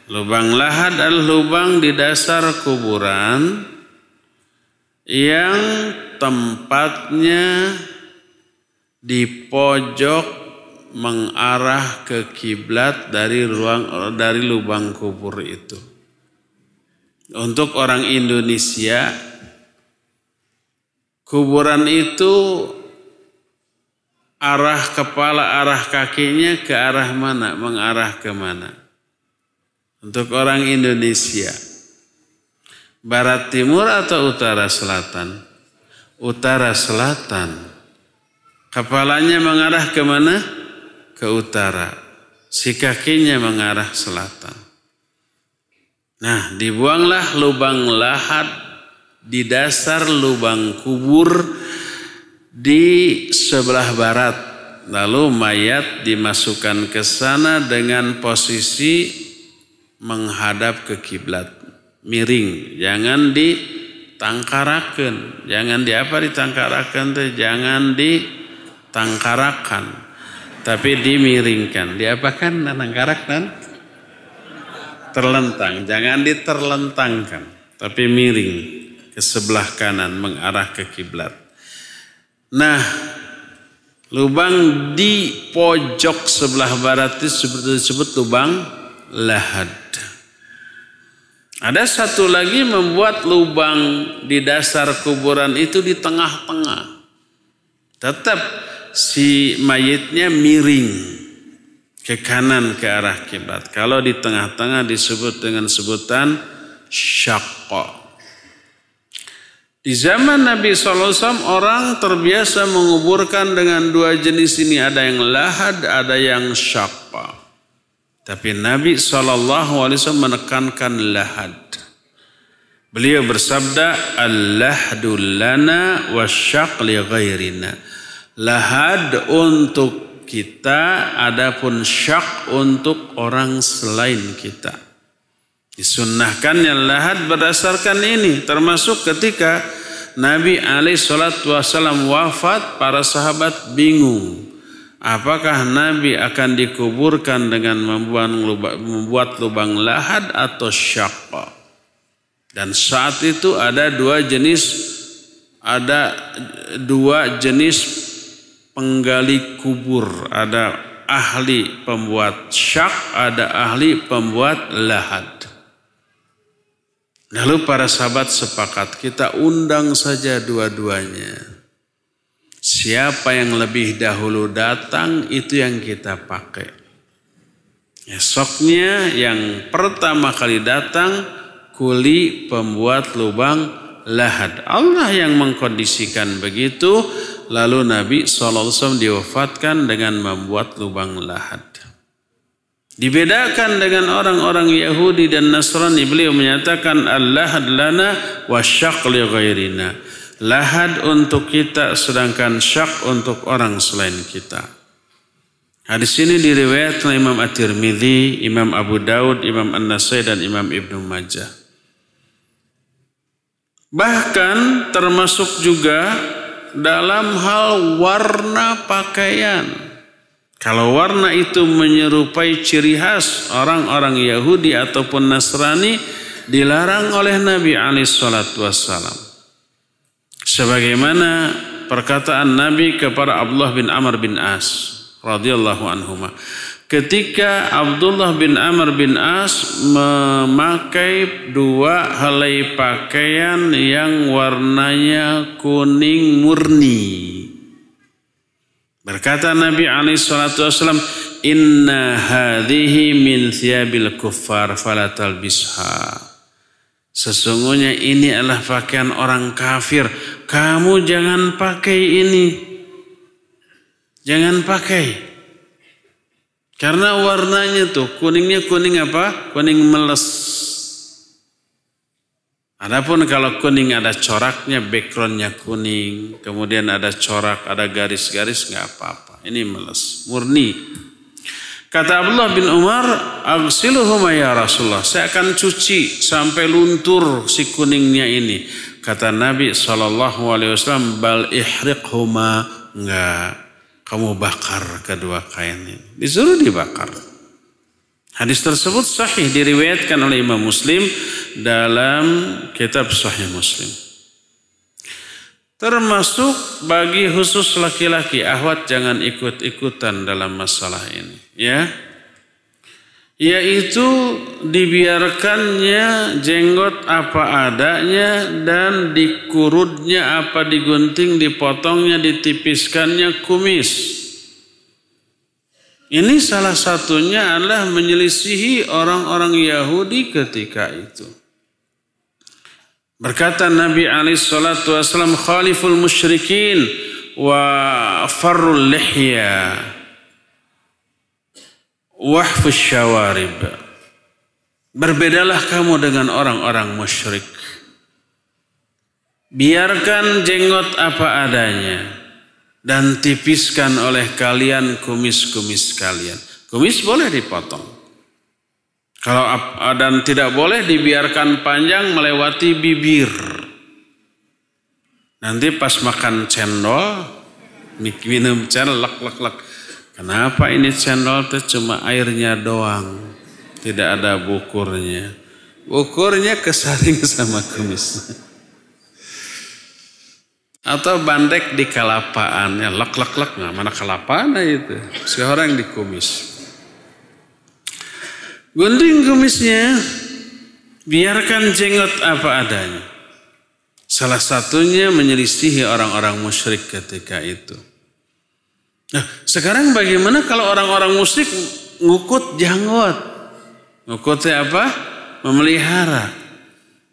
Lubang lahad adalah lubang di dasar kuburan yang tempatnya di pojok mengarah ke kiblat dari ruang dari lubang kubur itu. Untuk orang Indonesia kuburan itu arah kepala arah kakinya ke arah mana? Mengarah ke mana? Untuk orang Indonesia barat timur atau utara selatan? Utara selatan. Kepalanya mengarah ke mana? ke utara, si kakinya mengarah selatan. Nah, dibuanglah lubang lahat di dasar lubang kubur di sebelah barat. Lalu mayat dimasukkan ke sana dengan posisi menghadap ke kiblat, miring, jangan ditangkarakan, jangan di apa ditangkarakan teh, jangan ditangkarakan, tapi dimiringkan. Diapakan tangkarakan? Terlentang, jangan diterlentangkan, tapi miring ke sebelah kanan mengarah ke kiblat. Nah, lubang di pojok sebelah barat itu disebut lubang lahad. Ada satu lagi membuat lubang di dasar kuburan itu di tengah-tengah. Tetap si mayitnya miring ke kanan ke arah kiblat. Kalau di tengah-tengah disebut dengan sebutan syakka. Di zaman Nabi SAW orang terbiasa menguburkan dengan dua jenis ini. Ada yang lahad, ada yang syakka. Tapi Nabi SAW menekankan lahad. Beliau bersabda, Al-lahdu lana wa syaq li ghairina. Lahad untuk kita, adapun syak untuk orang selain kita. Disunnahkannya lahad berdasarkan ini. Termasuk ketika Nabi alaih salatu wassalam wafat, para sahabat bingung. Apakah Nabi akan dikuburkan dengan membuat lubang, membuat lahad atau syakwa? Dan saat itu ada dua jenis ada dua jenis penggali kubur. Ada ahli pembuat syak, ada ahli pembuat lahad. Lalu para sahabat sepakat kita undang saja dua-duanya. Siapa yang lebih dahulu datang itu yang kita pakai. Esoknya yang pertama kali datang kuli pembuat lubang lahad. Allah yang mengkondisikan begitu. Lalu Nabi SAW diwafatkan dengan membuat lubang lahad. Dibedakan dengan orang-orang Yahudi dan Nasrani. Beliau menyatakan al-lahad lana wa syak li ghairina. Lahad untuk kita sedangkan syak untuk orang selain kita. Hadis ini diriwayatkan Imam At-Tirmidzi, Imam Abu Daud, Imam An-Nasai dan Imam Ibnu Majah. Bahkan termasuk juga dalam hal warna pakaian. Kalau warna itu menyerupai ciri khas orang-orang Yahudi ataupun Nasrani dilarang oleh Nabi alaihissalatu wassalam. Sebagaimana perkataan Nabi kepada Abdullah bin Amr bin As radhiyallahu anhuma. Ketika Abdullah bin Amr bin As memakai dua helai pakaian yang warnanya kuning murni. Berkata Nabi alaihi salatu wasallam, "Inna hadhihi min thiyabil kuffar falatal bisha." Sesungguhnya ini adalah pakaian orang kafir. Kamu jangan pakai ini. Jangan pakai. Karena warnanya tuh kuningnya kuning apa? Kuning meles. Adapun kalau kuning ada coraknya, backgroundnya kuning, kemudian ada corak, ada garis-garis, nggak apa-apa. Ini meles, murni. Kata Abdullah bin Umar, Agsiluhuma ya Rasulullah. Saya akan cuci sampai luntur si kuningnya ini. Kata Nabi SAW, bal ihriqhuma. Enggak, kamu bakar kedua kain ini. Disuruh dibakar. Hadis tersebut sahih diriwayatkan oleh Imam Muslim dalam kitab Sahih Muslim. Termasuk bagi khusus laki-laki, ahwat jangan ikut-ikutan dalam masalah ini, ya. Yaitu dibiarkannya jenggot apa adanya dan dikurutnya apa digunting, dipotongnya, ditipiskannya kumis. Ini salah satunya adalah menyelisihi orang-orang Yahudi ketika itu. Berkata Nabi alaihi wasallam khaliful musyrikin wa farrul lihya wahfus syawarib. Berbedalah kamu dengan orang-orang musyrik. Biarkan jenggot apa adanya dan tipiskan oleh kalian kumis-kumis kalian. Kumis boleh dipotong. Kalau dan tidak boleh dibiarkan panjang melewati bibir. Nanti pas makan cendol, minum cendol, lek lek lek. Kenapa ini cendol itu cuma airnya doang, tidak ada bukurnya. Bukurnya kesaring sama kumis. Atau bandek di kalapaan, ya lek lek lek, nah, mana kalapaan itu? Seorang di kumis. Gunting kumisnya, biarkan jenggot apa adanya. Salah satunya menyelisihi orang-orang musyrik ketika itu. Nah, sekarang bagaimana kalau orang-orang musyrik ngukut janggut? Ngukutnya apa? Memelihara.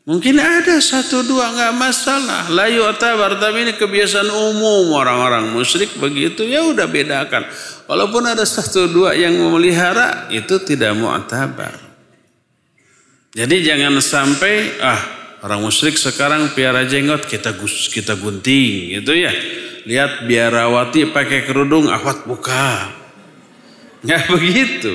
Mungkin ada satu dua nggak masalah. Layu atabar tapi ini kebiasaan umum orang-orang musyrik begitu ya udah bedakan. Walaupun ada satu dua yang memelihara itu tidak mu'tabar. Jadi jangan sampai ah orang musyrik sekarang piara jenggot kita gus kita gunting gitu ya. Lihat biarawati pakai kerudung awat buka. Nggak begitu.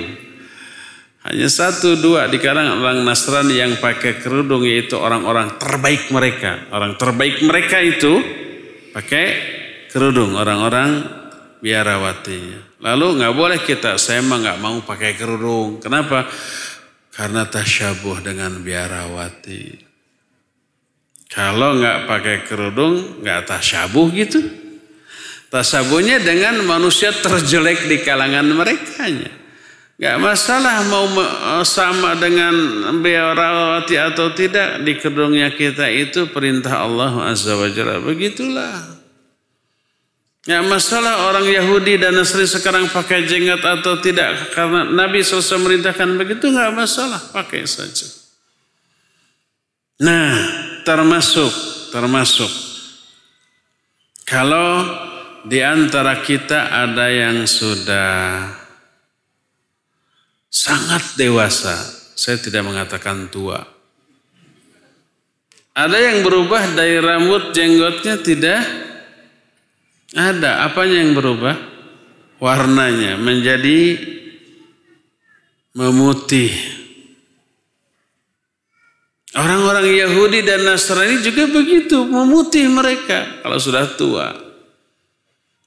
Hanya satu dua di kalangan orang Nasrani yang pakai kerudung yaitu orang-orang terbaik mereka. Orang terbaik mereka itu pakai kerudung orang-orang biarawati. Lalu nggak boleh kita, saya mah nggak mau pakai kerudung. Kenapa? Karena tasyabuh dengan biarawati. Kalau nggak pakai kerudung, nggak tasyabuh gitu. Tasyabuhnya dengan manusia terjelek di kalangan mereka. Gak masalah mau eh, sama dengan biarawati atau tidak di kedungnya kita itu perintah Allah Azza wa Jalla. Begitulah. Gak masalah orang Yahudi dan Nasri sekarang pakai jenggot atau tidak. Karena Nabi SAW merintahkan begitu gak masalah. Pakai saja. Nah termasuk, termasuk. Kalau di antara kita ada yang sudah sangat dewasa. Saya tidak mengatakan tua. Ada yang berubah dari rambut jenggotnya tidak ada. Apanya yang berubah? Warnanya menjadi memutih. Orang-orang Yahudi dan Nasrani juga begitu, memutih mereka kalau sudah tua.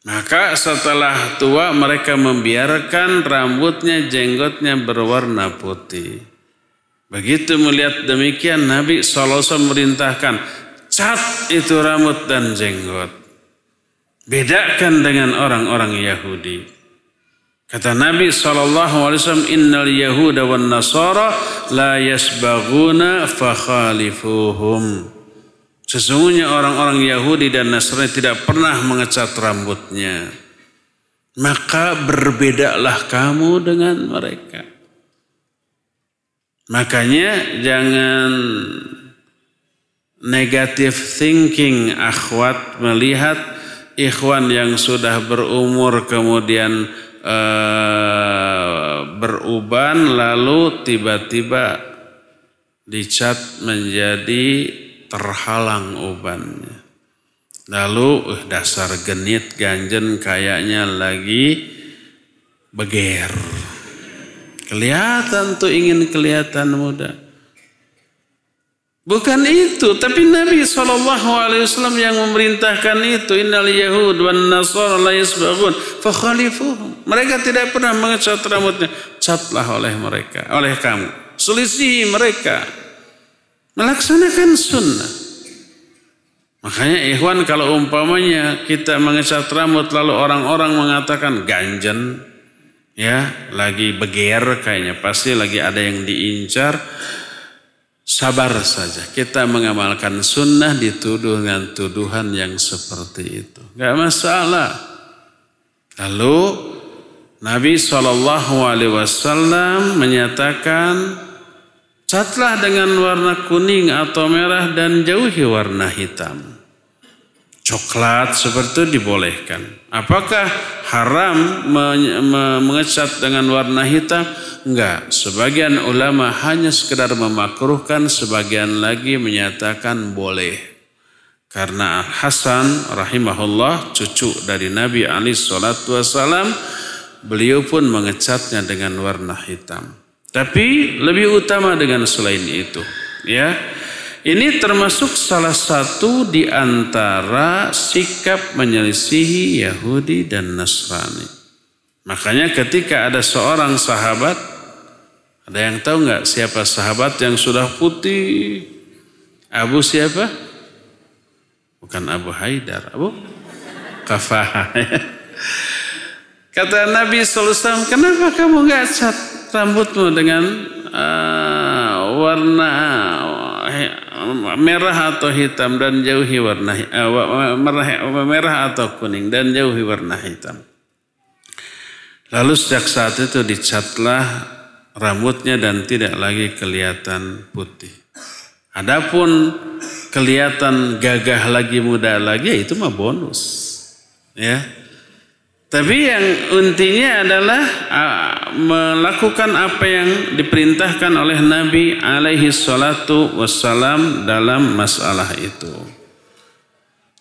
Maka setelah tua mereka membiarkan rambutnya, jenggotnya berwarna putih. Begitu melihat demikian Nabi SAW merintahkan cat itu rambut dan jenggot. Bedakan dengan orang-orang Yahudi. Kata Nabi SAW, Innal Yahuda wan Nasara la yasbaguna fakhalifuhum. Sesungguhnya orang-orang Yahudi dan Nasrani tidak pernah mengecat rambutnya. Maka berbedalah kamu dengan mereka. Makanya jangan negative thinking akhwat melihat ikhwan yang sudah berumur kemudian uh, beruban lalu tiba-tiba dicat menjadi terhalang ubannya. Lalu uh, dasar genit ganjen kayaknya lagi beger. Kelihatan tuh ingin kelihatan muda. Bukan itu, tapi Nabi SAW yang memerintahkan itu. Innal Yahud wan Nasara la yasbagun fakhalifuhum. Mereka tidak pernah mengecat rambutnya. Catlah oleh mereka, oleh kamu. Selisih mereka melaksanakan sunnah. Makanya ikhwan kalau umpamanya kita mengecat rambut lalu orang-orang mengatakan ganjen ya lagi beger kayaknya pasti lagi ada yang diincar sabar saja. Kita mengamalkan sunnah dituduh dengan tuduhan yang seperti itu. Nggak masalah. Lalu Nabi SAW menyatakan Catlah dengan warna kuning atau merah dan jauhi warna hitam. Coklat seperti itu dibolehkan. Apakah haram mengecat dengan warna hitam? Enggak. Sebagian ulama hanya sekedar memakruhkan, sebagian lagi menyatakan boleh. Karena Hasan rahimahullah cucu dari Nabi Ali Shallallahu Wasallam beliau pun mengecatnya dengan warna hitam. Tapi lebih utama dengan selain itu, ya. Ini termasuk salah satu di antara sikap menyelisihi Yahudi dan Nasrani. Makanya ketika ada seorang sahabat, ada yang tahu nggak siapa sahabat yang sudah putih? Abu siapa? Bukan Abu Haidar, Abu Kafah. Kata Nabi SAW, kenapa kamu nggak cat rambutmu dengan uh, warna merah atau hitam dan jauhi warna uh, merah, merah atau kuning dan jauhi warna hitam. Lalu sejak saat itu dicatlah rambutnya dan tidak lagi kelihatan putih. Adapun kelihatan gagah lagi muda lagi ya itu mah bonus. Ya. Tapi yang intinya adalah melakukan apa yang diperintahkan oleh Nabi alaihi salatu wassalam dalam masalah itu.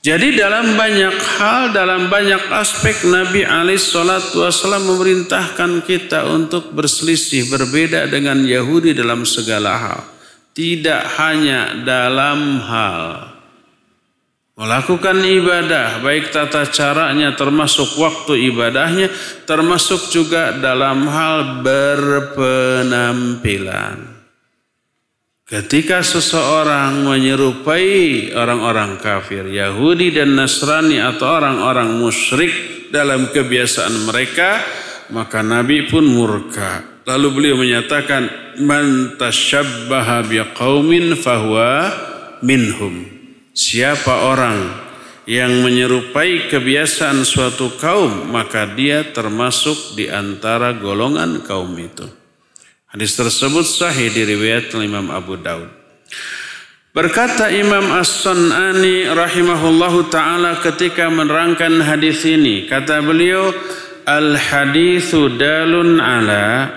Jadi dalam banyak hal, dalam banyak aspek Nabi alaihi salatu wassalam memerintahkan kita untuk berselisih, berbeda dengan Yahudi dalam segala hal. Tidak hanya dalam hal Melakukan ibadah, baik tata caranya termasuk waktu ibadahnya, termasuk juga dalam hal berpenampilan. Ketika seseorang menyerupai orang-orang kafir, Yahudi dan Nasrani atau orang-orang musyrik dalam kebiasaan mereka, maka Nabi pun murka. Lalu beliau menyatakan, "Man tasyabbaha biqaumin fahuwa minhum." Siapa orang yang menyerupai kebiasaan suatu kaum, maka dia termasuk di antara golongan kaum itu. Hadis tersebut sahih diriwayat Imam Abu Daud. Berkata Imam As-Sun'ani rahimahullahu taala ketika menerangkan hadis ini, kata beliau, "Al-haditsu dalun ala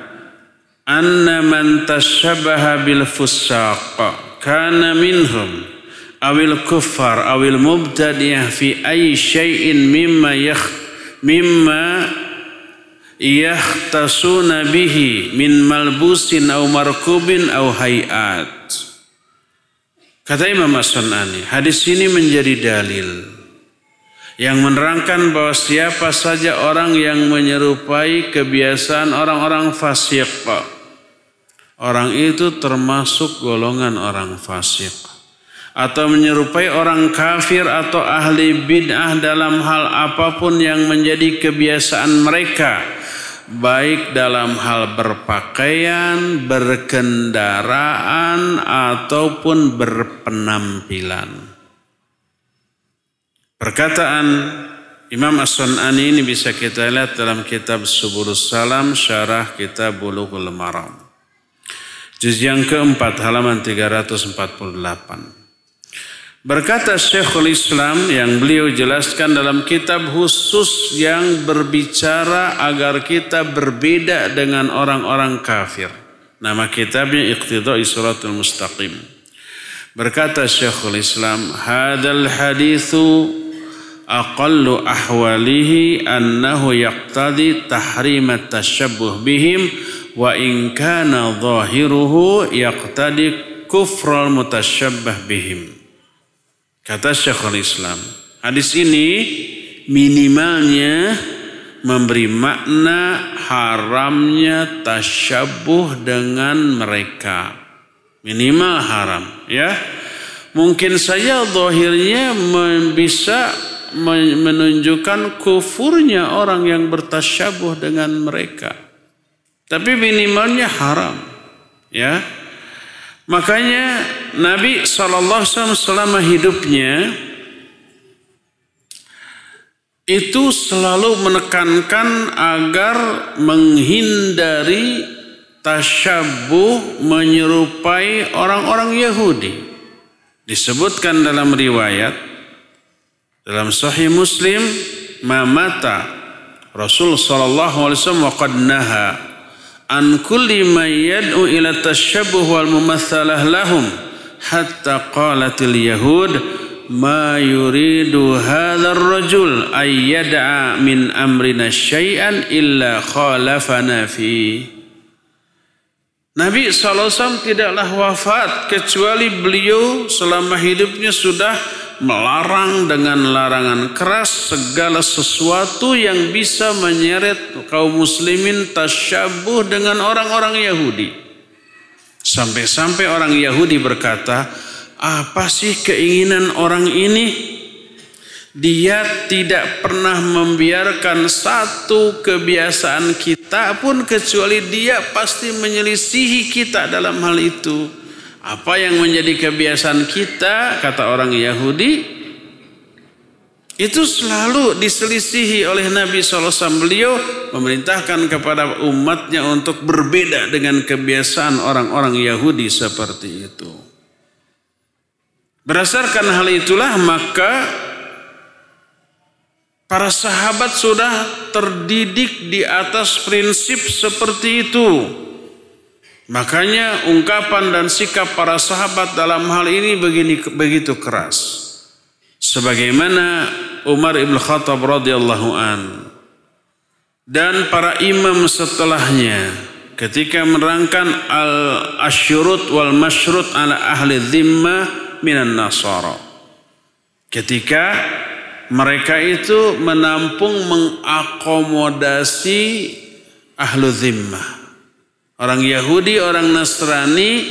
anna man tashabbaha bil fusaq kana minhum." Awil kuffar awil mubtadiyah fi ay syai'in mimma yakh mimma yahtasuna bihi min malbusin aw markubin aw hayat. Kata Imam As-Sunani hadis ini menjadi dalil yang menerangkan bahwa siapa saja orang yang menyerupai kebiasaan orang-orang fasik orang itu termasuk golongan orang fasik atau menyerupai orang kafir atau ahli bid'ah dalam hal apa pun yang menjadi kebiasaan mereka baik dalam hal berpakaian, berkendaraan ataupun berpenampilan. Perkataan Imam As-Sun'ani ini bisa kita lihat dalam kitab Subulus Salam syarah kitab Bulughul Maram. Juz yang keempat halaman 348. Berkata Syekhul Islam yang beliau jelaskan dalam kitab khusus yang berbicara agar kita berbeda dengan orang-orang kafir. Nama kitabnya Iqtidai Suratul Mustaqim. Berkata Syekhul Islam, "Hadzal hadithu aqallu ahwalihi annahu yaqtadi tahrim at-tashabbuh bihim wa in kana dhahiruhu yaqtadi kufral mutasyabbah bihim." Kata Syekhul Islam, hadis ini minimalnya memberi makna haramnya tasyabuh dengan mereka. Minimal haram, ya. Mungkin saja zahirnya bisa menunjukkan kufurnya orang yang bertasyabuh dengan mereka. Tapi minimalnya haram, ya. Makanya Nabi SAW selama hidupnya itu selalu menekankan agar menghindari tasyabuh menyerupai orang-orang Yahudi. Disebutkan dalam riwayat dalam Sahih Muslim mamata Rasul sallallahu alaihi wasallam waqad naha an kulli man yad'u ila tashabbuh wal mumatsalah lahum hatta qalatil yahud ma yuridu hadzal rajul ay yad'a min amrina syai'an illa khalafana fi. Nabi SAW tidaklah wafat kecuali beliau selama hidupnya sudah melarang dengan larangan keras segala sesuatu yang bisa menyeret kaum muslimin tasyabuh dengan orang-orang Yahudi. Sampai-sampai orang Yahudi berkata, apa sih keinginan orang ini? Dia tidak pernah membiarkan satu kebiasaan kita pun kecuali dia pasti menyelisihi kita dalam hal itu. Apa yang menjadi kebiasaan kita, kata orang Yahudi, itu selalu diselisihi oleh Nabi SAW. Beliau memerintahkan kepada umatnya untuk berbeda dengan kebiasaan orang-orang Yahudi seperti itu. Berdasarkan hal itulah maka Para sahabat sudah terdidik di atas prinsip seperti itu. Makanya ungkapan dan sikap para sahabat dalam hal ini begini begitu keras. Sebagaimana Umar ibn Khattab radhiyallahu an dan para imam setelahnya ketika menerangkan al asyurut wal masyrut ala ahli dhimmah minan nasara. Ketika mereka itu menampung mengakomodasi ahlu zimmah. Orang Yahudi, orang Nasrani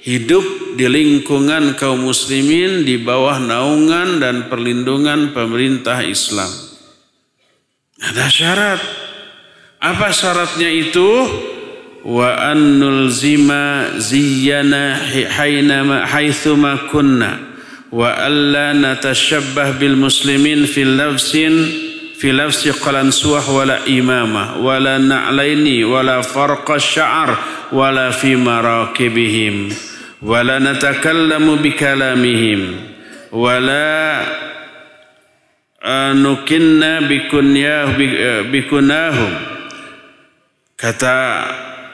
hidup di lingkungan kaum muslimin di bawah naungan dan perlindungan pemerintah Islam. Ada syarat. Apa syaratnya itu? Wa annul zima ziyana hainama haithuma kunna wa alla natashabbah bil muslimin fil lafsin fi lafsi qalansuah wala imama wala na'laini wala farqa sya'ar wala fi marakibihim wala natakallamu bikalamihim wala nukinna bikunyah bikunahum kata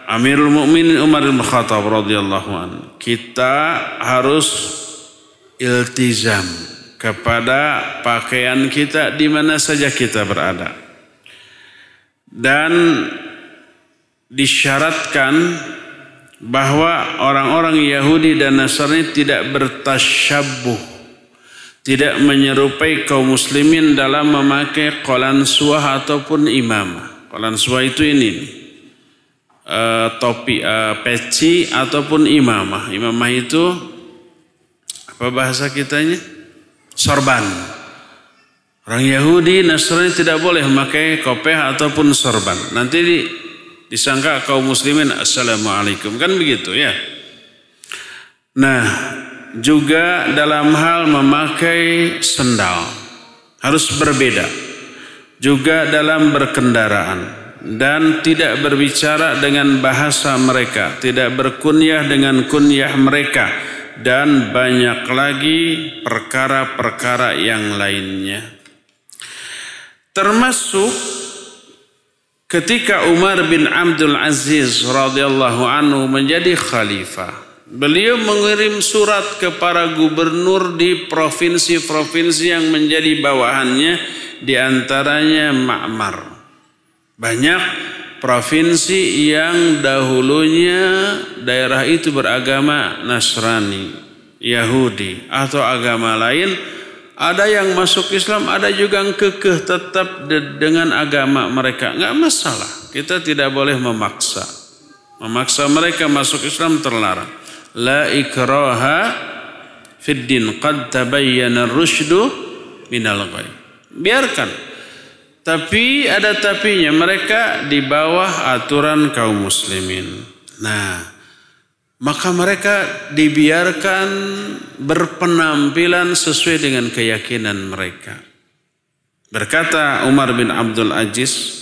Amirul Mukminin Umar bin Khattab radhiyallahu anhu kita harus iltizam kepada pakaian kita di mana saja kita berada. Dan disyaratkan bahwa orang-orang Yahudi dan Nasrani tidak bertasyabuh, tidak menyerupai kaum muslimin dalam memakai kolan suah ataupun imamah. Kolan suah itu ini, uh, topi, uh, peci ataupun imamah. Imamah itu apa bahasa kitanya? Sorban. Orang Yahudi, Nasrani tidak boleh memakai kopeh ataupun sorban. Nanti di, disangka kaum muslimin assalamualaikum kan begitu ya. Nah, juga dalam hal memakai sendal harus berbeda. Juga dalam berkendaraan dan tidak berbicara dengan bahasa mereka, tidak berkunyah dengan kunyah mereka dan banyak lagi perkara-perkara yang lainnya. Termasuk ketika Umar bin Abdul Aziz radhiyallahu anhu menjadi khalifah. Beliau mengirim surat kepada gubernur di provinsi-provinsi yang menjadi bawahannya di antaranya Ma'mar. Banyak provinsi yang dahulunya daerah itu beragama Nasrani, Yahudi atau agama lain, ada yang masuk Islam, ada juga yang kekeh tetap dengan agama mereka. Enggak masalah. Kita tidak boleh memaksa. Memaksa mereka masuk Islam terlarang. La ikraha fid din qad tabayyana ar-rusydu minal ghayb. Biarkan tapi ada tapinya mereka di bawah aturan kaum muslimin. Nah, maka mereka dibiarkan berpenampilan sesuai dengan keyakinan mereka. Berkata Umar bin Abdul Aziz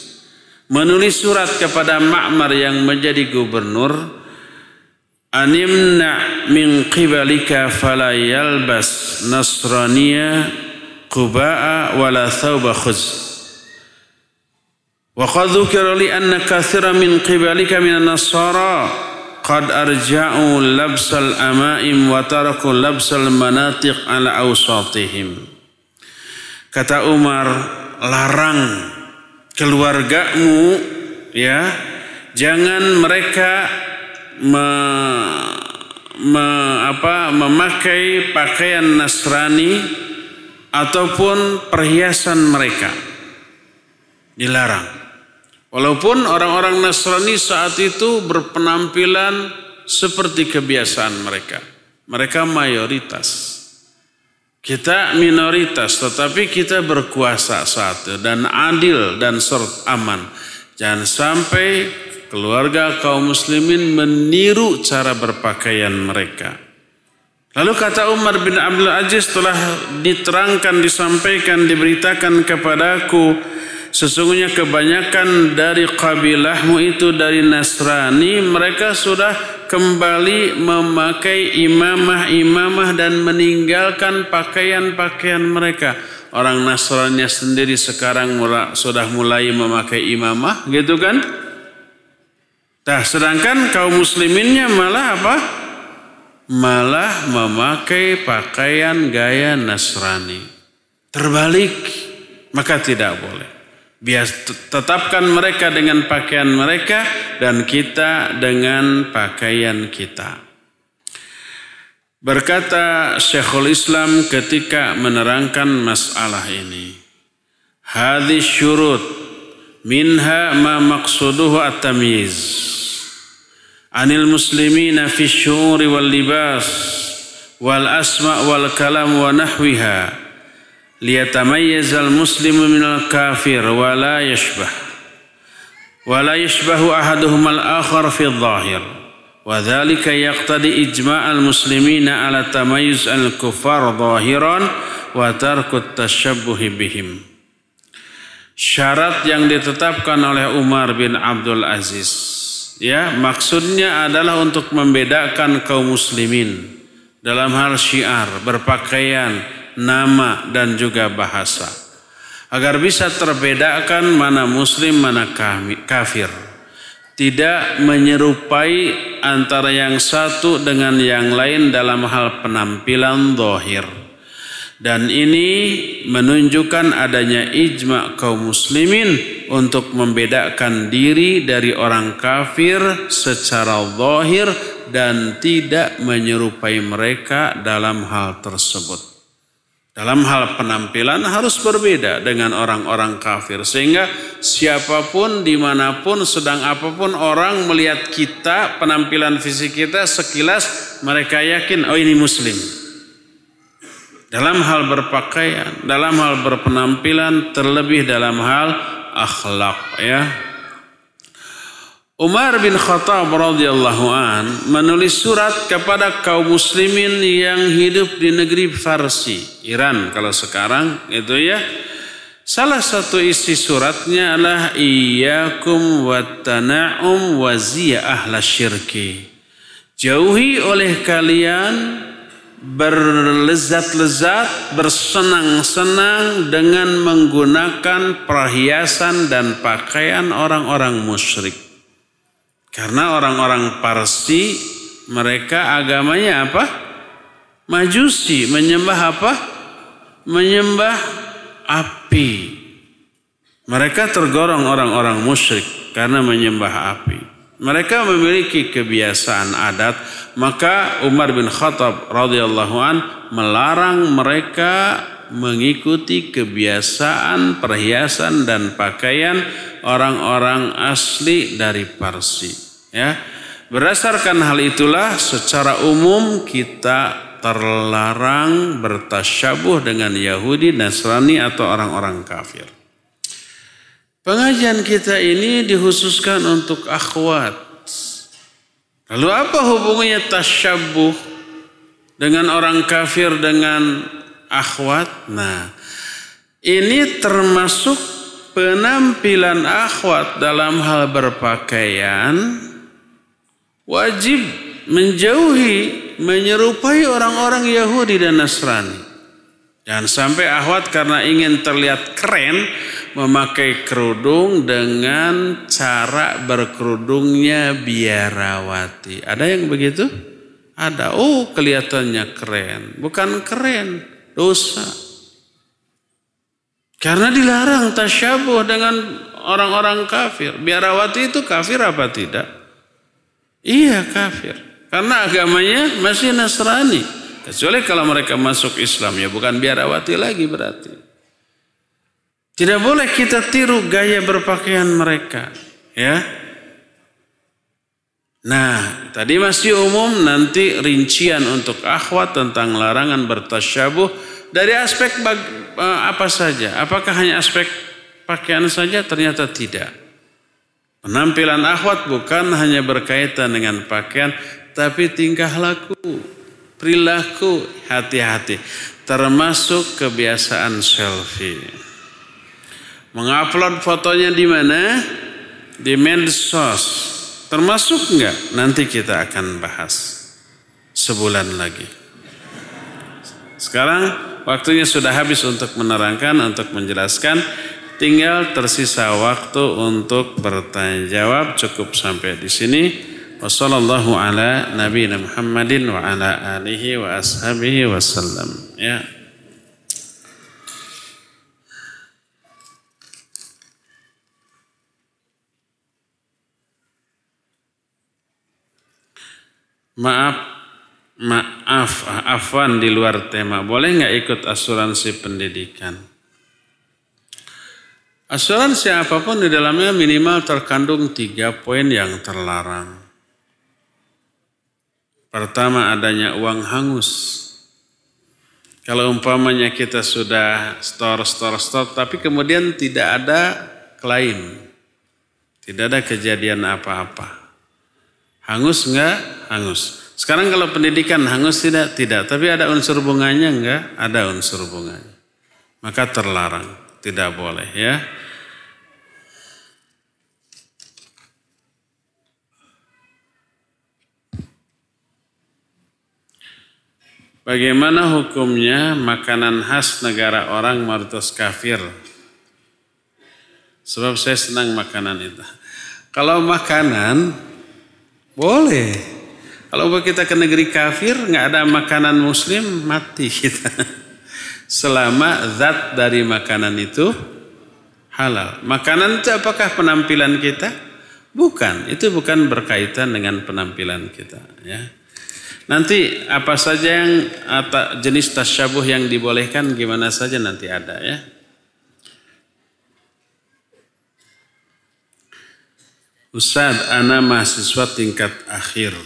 menulis surat kepada Ma'mar yang menjadi gubernur Animna min qibalika fala yalbas nasraniya quba'a wala thawba khuz وقد ذكر لي أن كثيرا من قبلك من النصارى قد أرجعوا لبس الأمائم وتركوا لبس المناطق على أوساطهم Kata Umar, larang keluargamu ya, jangan mereka me, me, apa, memakai pakaian Nasrani ataupun perhiasan mereka. Dilarang. Walaupun orang-orang Nasrani saat itu berpenampilan seperti kebiasaan mereka. Mereka mayoritas. Kita minoritas, tetapi kita berkuasa saat itu dan adil dan seret aman. Jangan sampai keluarga kaum muslimin meniru cara berpakaian mereka. Lalu kata Umar bin Abdul Aziz telah diterangkan, disampaikan, diberitakan kepadaku Sesungguhnya kebanyakan dari kabilahmu itu dari Nasrani mereka sudah kembali memakai imamah-imamah dan meninggalkan pakaian-pakaian mereka. Orang Nasrani sendiri sekarang sudah mulai memakai imamah gitu kan? Nah, sedangkan kaum musliminnya malah apa? Malah memakai pakaian gaya Nasrani. Terbalik, maka tidak boleh. Biar tetapkan mereka dengan pakaian mereka dan kita dengan pakaian kita. Berkata Syekhul Islam ketika menerangkan masalah ini. Hadis syurut minha ma maqsuduhu at-tamyiz. Anil muslimina fi syuri wal libas wal asma wal kalam wa nahwiha liyatamayyazal muslimu minal kafir wa la yashbah. Wa la yashbahu ahaduhum al akhar fi dhahir. Wa dhalika yaqtadi ijma'al muslimina ala tamayyuz al kufar zahiran wa tarkut tashabbuhi bihim. Syarat yang ditetapkan oleh Umar bin Abdul Aziz ya maksudnya adalah untuk membedakan kaum muslimin dalam hal syiar berpakaian nama dan juga bahasa. Agar bisa terbedakan mana muslim, mana kafir. Tidak menyerupai antara yang satu dengan yang lain dalam hal penampilan dohir. Dan ini menunjukkan adanya ijma kaum muslimin untuk membedakan diri dari orang kafir secara zahir dan tidak menyerupai mereka dalam hal tersebut. Dalam hal penampilan harus berbeda dengan orang-orang kafir. Sehingga siapa pun, di mana pun, sedang apa pun orang melihat kita, penampilan fisik kita sekilas mereka yakin, oh ini muslim. Dalam hal berpakaian, dalam hal berpenampilan, terlebih dalam hal akhlak ya. Umar bin Khattab radhiyallahu an menulis surat kepada kaum muslimin yang hidup di negeri Farsi, Iran kalau sekarang itu ya. Salah satu isi suratnya adalah iyyakum wattana'um wa ahla syirki. Jauhi oleh kalian berlezat-lezat, bersenang-senang dengan menggunakan perhiasan dan pakaian orang-orang musyrik. Karena orang-orang Parsi mereka agamanya apa? Majusi, menyembah apa? Menyembah api. Mereka tergolong orang-orang musyrik karena menyembah api. Mereka memiliki kebiasaan adat, maka Umar bin Khattab radhiyallahu an melarang mereka mengikuti kebiasaan perhiasan dan pakaian orang-orang asli dari Parsi. Ya, berdasarkan hal itulah secara umum kita terlarang bertasyabuh dengan Yahudi, Nasrani atau orang-orang kafir. Pengajian kita ini dikhususkan untuk akhwat. Lalu apa hubungannya tasyabuh dengan orang kafir dengan akhwat? Nah, ini termasuk penampilan akhwat dalam hal berpakaian wajib menjauhi menyerupai orang-orang Yahudi dan Nasrani. Jangan sampai akhwat karena ingin terlihat keren memakai kerudung dengan cara berkerudungnya biarawati. Ada yang begitu? Ada. Oh, kelihatannya keren. Bukan keren, dosa. Karena dilarang tasyabuh dengan orang-orang kafir. Biarawati itu kafir apa tidak? Iya kafir. Karena agamanya masih Nasrani. Kecuali kalau mereka masuk Islam ya bukan biarawati lagi berarti. Tidak boleh kita tiru gaya berpakaian mereka. Ya, Nah, tadi masih umum nanti rincian untuk akhwat tentang larangan bertasyabuh dari aspek bag, eh, apa saja. Apakah hanya aspek pakaian saja? Ternyata tidak. Penampilan akhwat bukan hanya berkaitan dengan pakaian, tapi tingkah laku, perilaku, hati-hati. Termasuk kebiasaan selfie. Mengupload fotonya di mana? Di medsos Termasuk enggak? Nanti kita akan bahas sebulan lagi. Sekarang waktunya sudah habis untuk menerangkan, untuk menjelaskan. Tinggal tersisa waktu untuk bertanya jawab. Cukup sampai di sini. Wassalamualaikum ala Nabi Muhammadin wa ala alihi wa ashabihi wasallam. Ya. Maaf, maaf, afwan di luar tema. Boleh nggak ikut asuransi pendidikan? Asuransi apa pun di dalamnya minimal terkandung tiga poin yang terlarang. Pertama adanya uang hangus. Kalau umpamanya kita sudah store, store, store, tapi kemudian tidak ada klaim. Tidak ada kejadian apa-apa. Hangus enggak? Hangus. Sekarang kalau pendidikan hangus tidak? Tidak. Tapi ada unsur bunganya enggak? Ada unsur bunganya. Maka terlarang. Tidak boleh ya. Bagaimana hukumnya makanan khas negara orang maritos kafir? Sebab saya senang makanan itu. Kalau makanan boleh. Kalau kita ke negeri kafir nggak ada makanan muslim mati kita. Selama zat dari makanan itu halal. Makanan itu apakah penampilan kita? Bukan, itu bukan berkaitan dengan penampilan kita ya. Nanti apa saja yang jenis tasyabuh yang dibolehkan gimana saja nanti ada ya. Ustaz, Ana mahasiswa tingkat akhir.